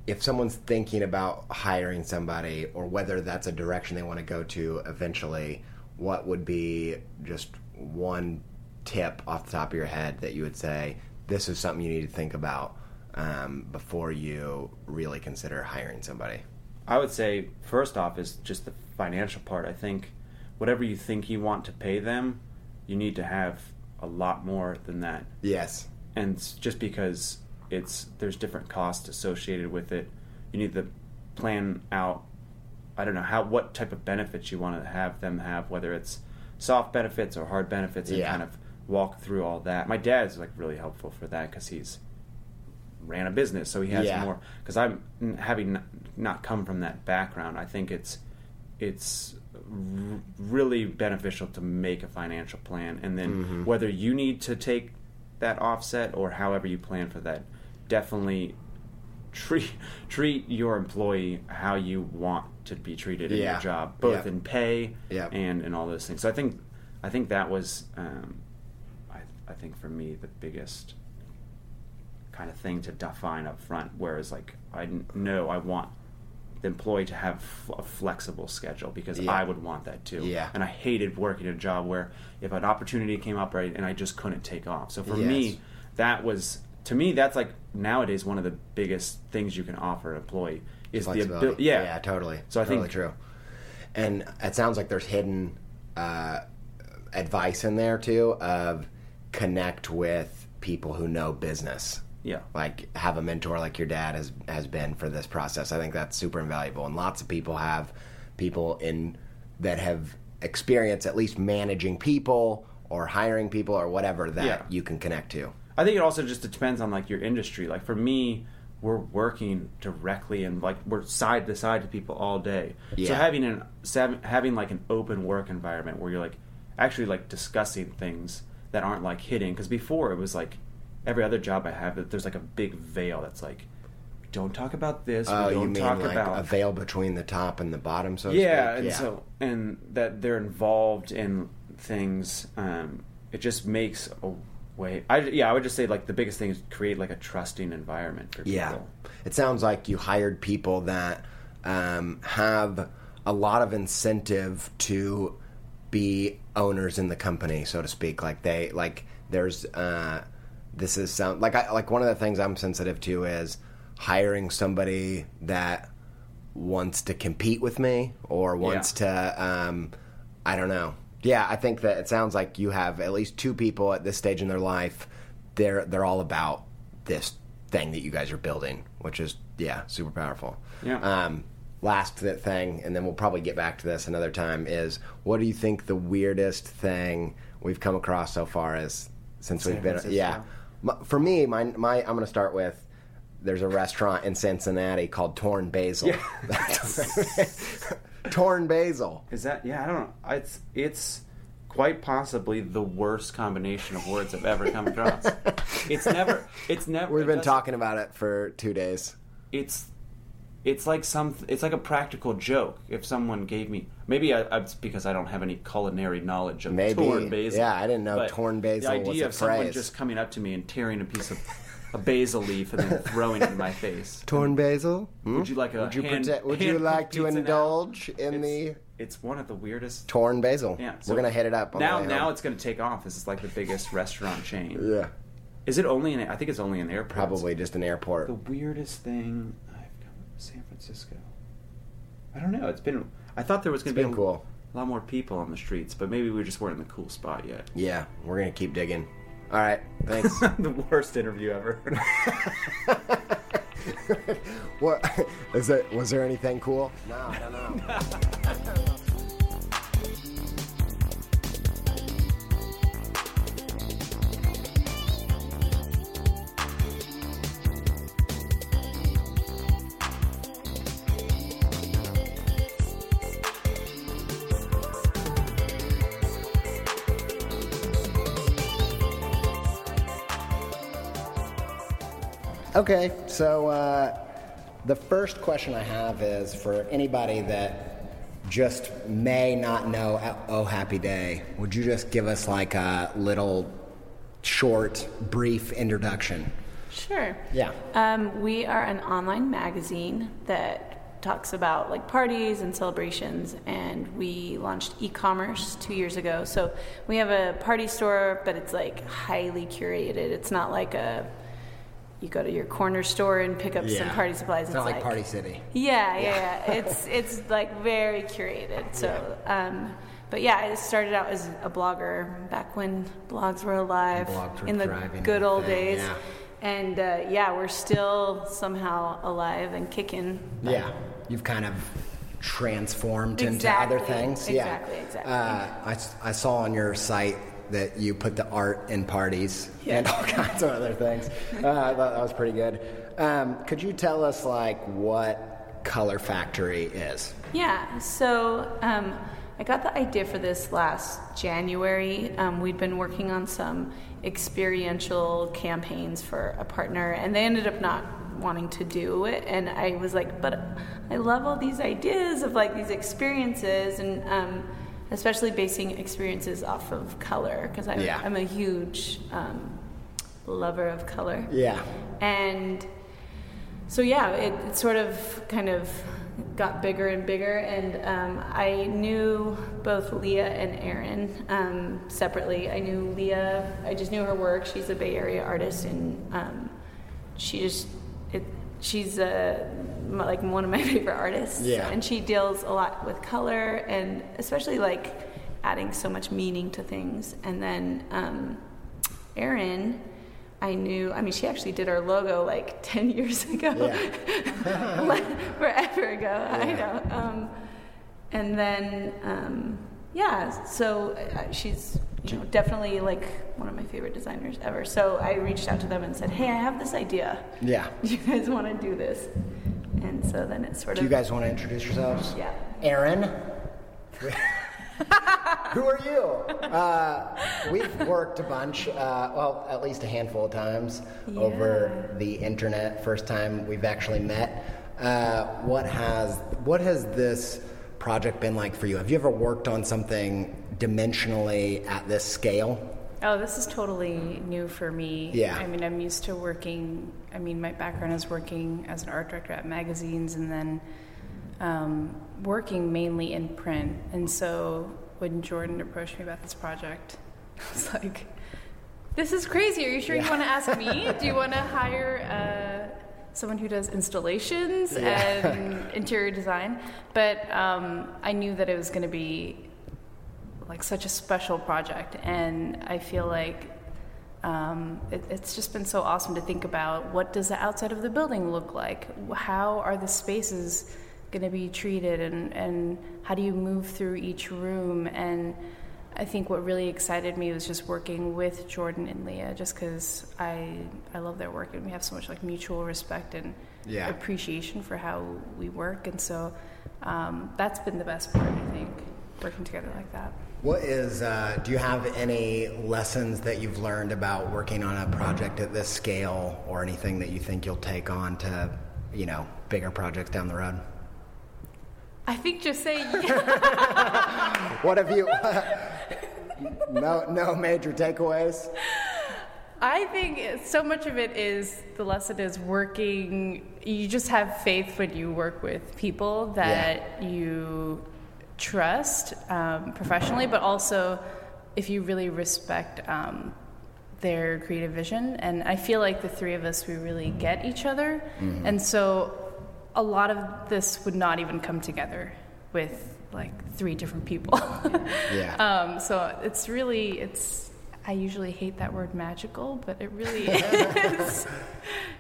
if someone's thinking about hiring somebody or whether that's a direction they want to go to eventually, what would be just one tip off the top of your head that you would say this is something you need to think about um, before you really consider hiring somebody? I would say first off is just the financial part. I think whatever you think you want to pay them, you need to have a lot more than that. Yes. and just because it's there's different costs associated with it you need to plan out i don't know how what type of benefits you want to have them have whether it's soft benefits or hard benefits and Yeah. kind of walk through all that my dad's like really helpful for that because he's ran a business so he has Yeah. more because i'm having not come from that background i think it's it's r- really beneficial to make a financial plan and then Mm-hmm. whether you need to take that offset or however you plan for that definitely treat treat your employee how you want to be treated in Yeah. your job both Yeah. in pay Yeah. and and all those things so i think i think that was um, I, I think for me the biggest kind of thing to define up front whereas like I know i want the employee to have f- a flexible schedule because Yeah. i would want that too Yeah. and i hated working a job where if an opportunity came up right and i just couldn't take off so for Yes. me that was to me that's like nowadays one of the biggest things you can offer an employee is the ability yeah yeah, totally. So I totally think- true. And it sounds like there's hidden uh, advice in there too of connect with people who know business. yeah Like have a mentor like your dad has has been for this process. I think that's super invaluable. And lots of people have people in that have experience at least managing people or hiring people or whatever that Yeah. you can connect to. I think it also just depends on like your industry. Like for me, we're working directly and like we're side to side to people all day. So having an having like an open work environment where you're like actually like discussing things that aren't like hidden. Because before it was like every other job I have, that there's like a big veil that's like, don't talk about this. Oh, you mean talk like about a veil between the top and the bottom, so to yeah, speak? and so and that they're involved in things. Um, it just makes a way. I yeah, I would just say like the biggest thing is create like a trusting environment for people. Yeah. It sounds like you hired people that um, have a lot of incentive to be owners in the company, so to speak. Like they like there's uh, this is some like I like one of the things I'm sensitive to is hiring somebody that wants to compete with me or wants to um, I don't know. Yeah, I think that it sounds like you have at least two people at this stage in their life. They're they're all about this thing that you guys are building, which is yeah, super powerful. Yeah. Um, last thing, and then we'll probably get back to this another time. Is what do you think the weirdest thing we've come across so far is since San we've been? Francisco. Yeah, for me, my my I'm going to start with. There's a restaurant in Cincinnati called Torn Basil. Torn Basil. Is that yeah? I don't know. It's it's quite possibly the worst combination of words I've ever come across. it's never. It's never. We've it been talking about it for two days. It's it's like some. It's like a practical joke. If someone gave me maybe I, it's because I don't have any culinary knowledge of Maybe. torn basil. Yeah, I didn't know torn basil The idea of someone phrase. just coming up to me and tearing a piece of a basil leaf and then throwing it in my face. Torn basil. Hmm? Would you like a Would you hand- protect, Would hand-cooked like to pizza now? indulge in It's, the it's one of the weirdest. torn basil? Yeah, We're gonna hit it up. On now. the way Now home. it's going to take off. This is like the biggest restaurant chain. yeah, Is it only in? I think it's only in airports. probably just an airport. The weirdest thing I've come to San Francisco. I don't know. It's been. I thought there was going It's to be been a, cool. a lot more people on the streets, but maybe we just weren't in the cool spot yet. Yeah, we're gonna keep digging. All right, thanks. the worst interview ever. what is it? Was there anything cool? No, I don't know. Okay, so uh, the first question I have is for anybody that just may not know Oh Happy Day, would you just give us like a little short, brief introduction? Sure. Yeah. Um, we are an online magazine that talks about like parties and celebrations, and we launched e-commerce two years ago. So we have a party store, but it's like highly curated. It's not like a you go to your corner store and pick up some party supplies. It's not like Party City. Yeah, yeah, yeah. it's it's like very curated. So, um, but yeah, I started out as a blogger back when blogs were alive Blogs were in the good old thing, days. yeah. And uh, yeah, we're still somehow alive and kicking. Yeah, you've kind of transformed into other things. Yeah. Exactly, yeah. exactly. Uh, I, I saw on your site that you put the art in parties Yeah. and all kinds of other things. Uh, I thought that was pretty good. Um, could you tell us like what Color Factory is? Yeah, so um, I got the idea for this last January. Um, we'd been working on some experiential campaigns for a partner, and they ended up not wanting to do it. And I was like, but I love all these ideas of like these experiences, and um, especially basing experiences off of color, because I'm, Yeah. I'm a huge um, lover of color. Yeah. And so yeah, it, it sort of kind of got bigger and bigger, and um, I knew both Leah and Erin um, separately. I knew Leah, I just knew her work. She's a Bay Area artist, and um, she just it, she's uh, m- like one of my favorite artists. Yeah. and she deals a lot with color, and especially like adding so much meaning to things. And then um, Erin. I knew, I mean, she actually did our logo like 10 years ago. Forever ago, I know. Um, and then, um, yeah, so uh, she's you know, definitely like one of my favorite designers ever. So I reached out to them and said, hey, I have this idea. Yeah. Do you guys want to do this? And so then it sort Do of. Do you guys want to introduce yourselves? Yeah. Erin. Who are you? Uh, we've worked a bunch, uh, well, at least a handful of times over the internet. First time we've actually met. Uh, what has what has this project been like for you? Have you ever worked on something dimensionally at this scale? Oh, this is totally new for me. Yeah. I mean, I'm used to working, I mean, my background is working as an art director at magazines and then um, working mainly in print. And so when Jordan approached me about this project, I was like, This is crazy. Are you sure you want to ask me? Do you want to hire uh, someone who does installations and interior design? But um, I knew that it was going to be like such a special project, and I feel like um, it, it's just been so awesome to think about what does the outside of the building look like? How are the spaces going to be treated, and, and how do you move through each room and I think what really excited me was just working with Jordan and Leah, just because I I love their work and we have so much like mutual respect and Yeah. appreciation for how we work, and so um, that's been the best part. I think working together like that. What is, uh, do you have any lessons that you've learned about working on a project at this scale or anything that you think you'll take on to, you know, bigger projects down the road? I think just say What have you, no, no major takeaways? I think so much of it is the lesson is working. You just have faith when you work with people that you trust um, professionally, but also if you really respect um, their creative vision. And I feel like the three of us, we really get each other. And so a lot of this would not even come together with like three different people. Yeah. Um, so it's really it's. I usually hate that word magical, but it really is.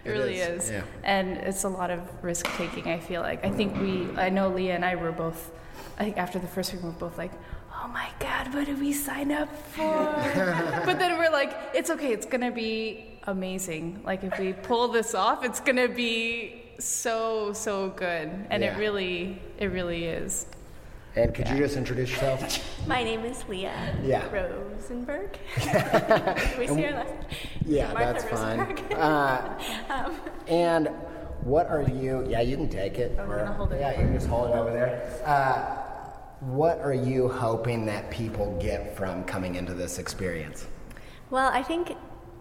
it really is, is, yeah. and it's a lot of risk taking. I feel like I think we. I know Leah and I were both. I think after the first week, we're both like, "Oh my God, what did we sign up for?" but then we're like, "It's okay. It's gonna be amazing. Like if we pull this off, it's gonna be so so good." And Yeah. it really, it really is. And could you just introduce yourself? My name is Leah Yeah. Rosenberg. we see our last Yeah, Martha that's fine. Rosenberg. Uh, Um, and what are you? Yeah, you can take it. I'm gonna hold it. Yeah, you can just hold it over there. Uh, what are you hoping that people get from coming into this experience? well, I think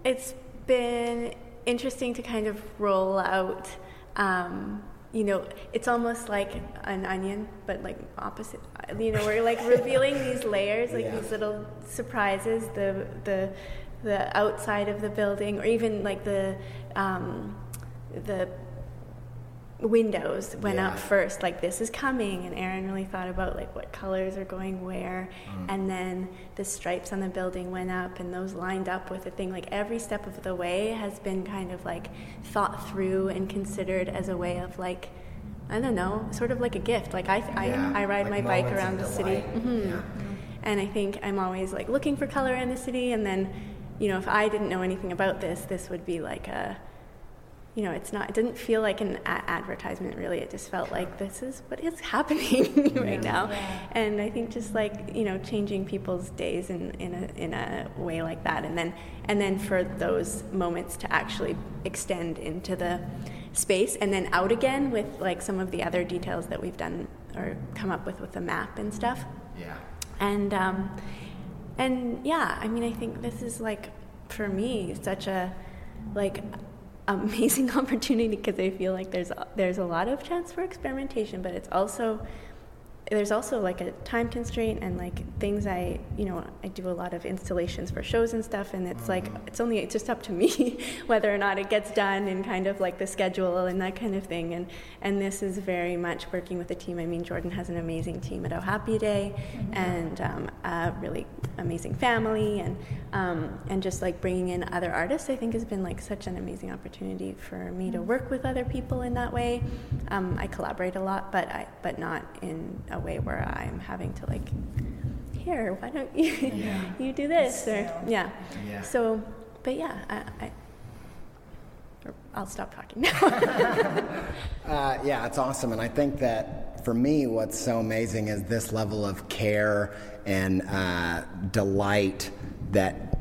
it's been interesting to kind of roll out. Um, you know, it's almost like an onion, but like opposite. You know, we're like revealing these layers, like Yeah. these little surprises. The the the outside of the building, or even like the um, the windows went Yeah. up first like this is coming and Erin really thought about like what colors are going where and then the stripes on the building went up and those lined up with the thing like every step of the way has been kind of like thought through and considered as a way of like i don't know sort of like a gift like i i, Yeah, I ride like my bike around the city. Mhm. Yeah. and i think i'm always like looking for color in the city and then you know if i didn't know anything about this this would be like a you know, it's not, it didn't feel like an a- advertisement really. It just felt like this is what is happening right now. And I think just like, you know, changing people's days in, in, a, in a way like that. And then, and then for those moments to actually extend into the space and then out again with like some of the other details that we've done or come up with with the map and stuff. Yeah. And um, and yeah, I mean, I think this is like for me such a like amazing opportunity because I feel like there's there's a lot of chance for experimentation, but it's also there's also like a time constraint and like things I you know I do a lot of installations for shows and stuff and it's like it's only it's just up to me whether or not it gets done and kind of like the schedule and that kind of thing. And and this is very much working with a team. I mean Jordan has an amazing team at Oh Happy Day and um, a really amazing family and um, and just like bringing in other artists I think has been like such an amazing opportunity for me to work with other people in that way. Um, I collaborate a lot but I but not in a way where I'm having to like here why don't you you do this or yeah. Yeah. so but yeah I, I I'll stop talking now Uh, yeah, it's awesome. And I think that for me, what's so amazing is this level of care and uh, delight that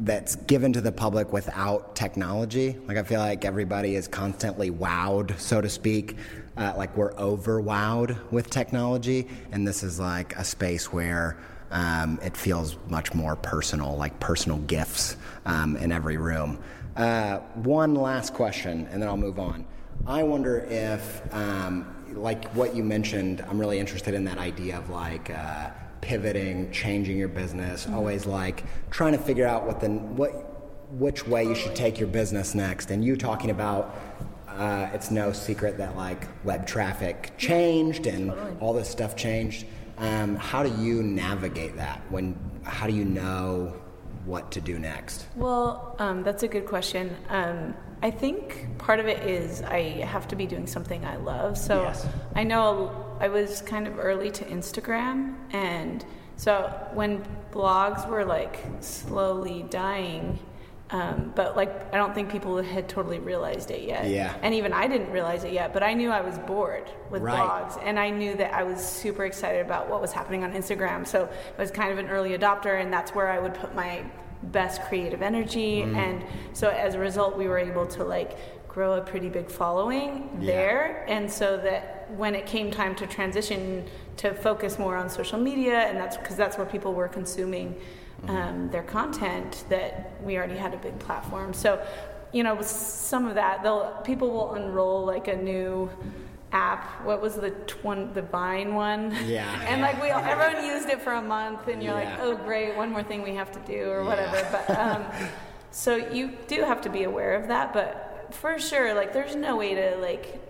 that's given to the public without technology. Like I feel like everybody is constantly wowed, so to speak. Uh, like we're over wowed with technology, and this is like a space where um, it feels much more personal, like personal gifts um, in every room. Uh, one last question, and then I'll move on. I wonder if, um, like what you mentioned, I'm really interested in that idea of like uh, pivoting, changing your business, always like trying to figure out what the what which way you should take your business next, and you talking about uh, it's no secret that like web traffic changed and all this stuff changed. Um, how do you navigate that? When how do you know what to do next? Well, um, that's a good question. Um, I think part of it is I have to be doing something I love. So Yes. I know I was kind of early to Instagram, and so when blogs were like slowly dying, um, but like I don't think people had totally realized it yet. Yeah. And even I didn't realize it yet, but I knew I was bored with Right. blogs, and I knew that I was super excited about what was happening on Instagram. So I was kind of an early adopter, and that's where I would put my best creative energy. And so as a result, we were able to like grow a pretty big following Yeah. there, and so that when it came time to transition to focus more on social media, and that's because that's where people were consuming um, their content, that we already had a big platform. So, you know, with some of that, they'll people will unroll like a new app. What was the tw- one, the Vine one? Yeah. and like we all, everyone used it for a month, and you're Yeah. like, oh great, one more thing we have to do or whatever. But um, so you do have to be aware of that, but for sure, like there's no way to like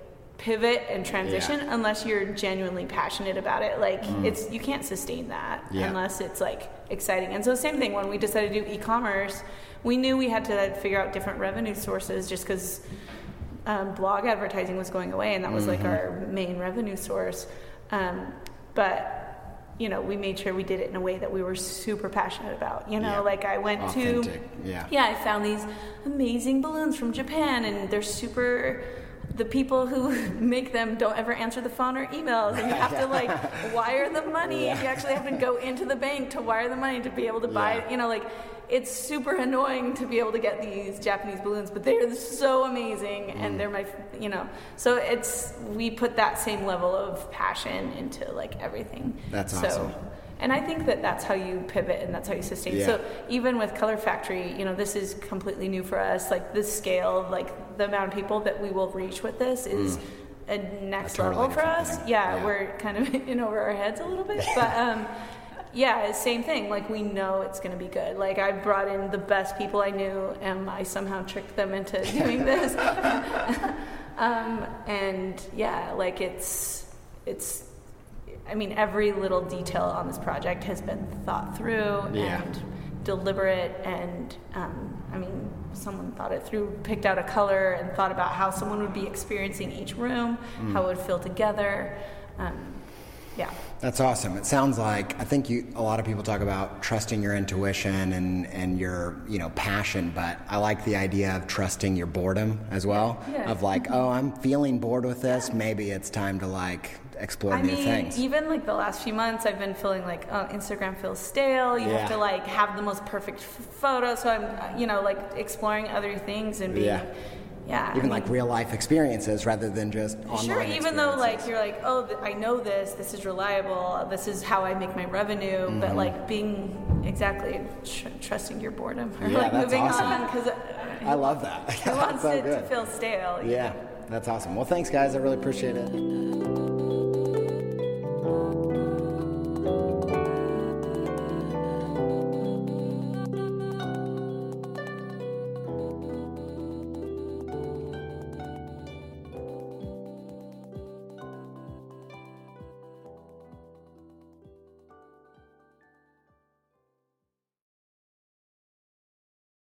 pivot and transition Yeah. unless you're genuinely passionate about it. Like it's you can't sustain that Yeah. unless it's like exciting. And so same thing when we decided to do e-commerce, we knew we had to figure out different revenue sources just because um, blog advertising was going away, and that was like our main revenue source. Um, but you know, we made sure we did it in a way that we were super passionate about. You know, Yeah. like I went Authentic, to yeah. yeah, I found these amazing balloons from Japan, and they're super. The people who make them don't ever answer the phone or emails, and you have to like wire the money. You actually have to go into the bank to wire the money to be able to buy. Yeah. You know, like it's super annoying to be able to get these Japanese balloons, but they're so amazing, Mm. and they're my, you know. So it's we put that same level of passion into like everything. That's So- awesome. and I think that that's how you pivot and that's how you sustain. Yeah. So even with Color Factory, you know, this is completely new for us. Like this scale, like the amount of people that we will reach with this is a next Mm. A totally level for us. Yeah, Yeah. we're kind of in over our heads a little bit, but um, yeah, same thing. Like we know it's going to be good. Like I brought in the best people I knew, and I somehow tricked them into doing this. um, and yeah, like it's it's. I mean, every little detail on this project has been thought through Yeah. and deliberate. And um, I mean, someone thought it through, picked out a color, and thought about how someone would be experiencing each room, how it would feel together. Um, yeah. That's awesome. It sounds like I think you a lot of people talk about trusting your intuition and and your you know passion, but I like the idea of trusting your boredom as well. Yeah. Of like, oh, I'm feeling bored with this. Maybe it's time to like explore I new mean, things. even like the last few months, I've been feeling like, oh, Instagram feels stale. You Yeah. have to like have the most perfect f- photo. So I'm, uh, you know, like exploring other things and being, Yeah. yeah. I Even mean, like real life experiences rather than just online. Sure, even though like you're like, oh, th- I know this, this is reliable, this is how I make my revenue, Mm-hmm. but like being exactly tr- trusting your boredom or Yeah, like that's moving awesome. on because I love that. who wants so it good. to feel stale? Yeah, know? that's awesome. Well, thanks, guys. I really appreciate it.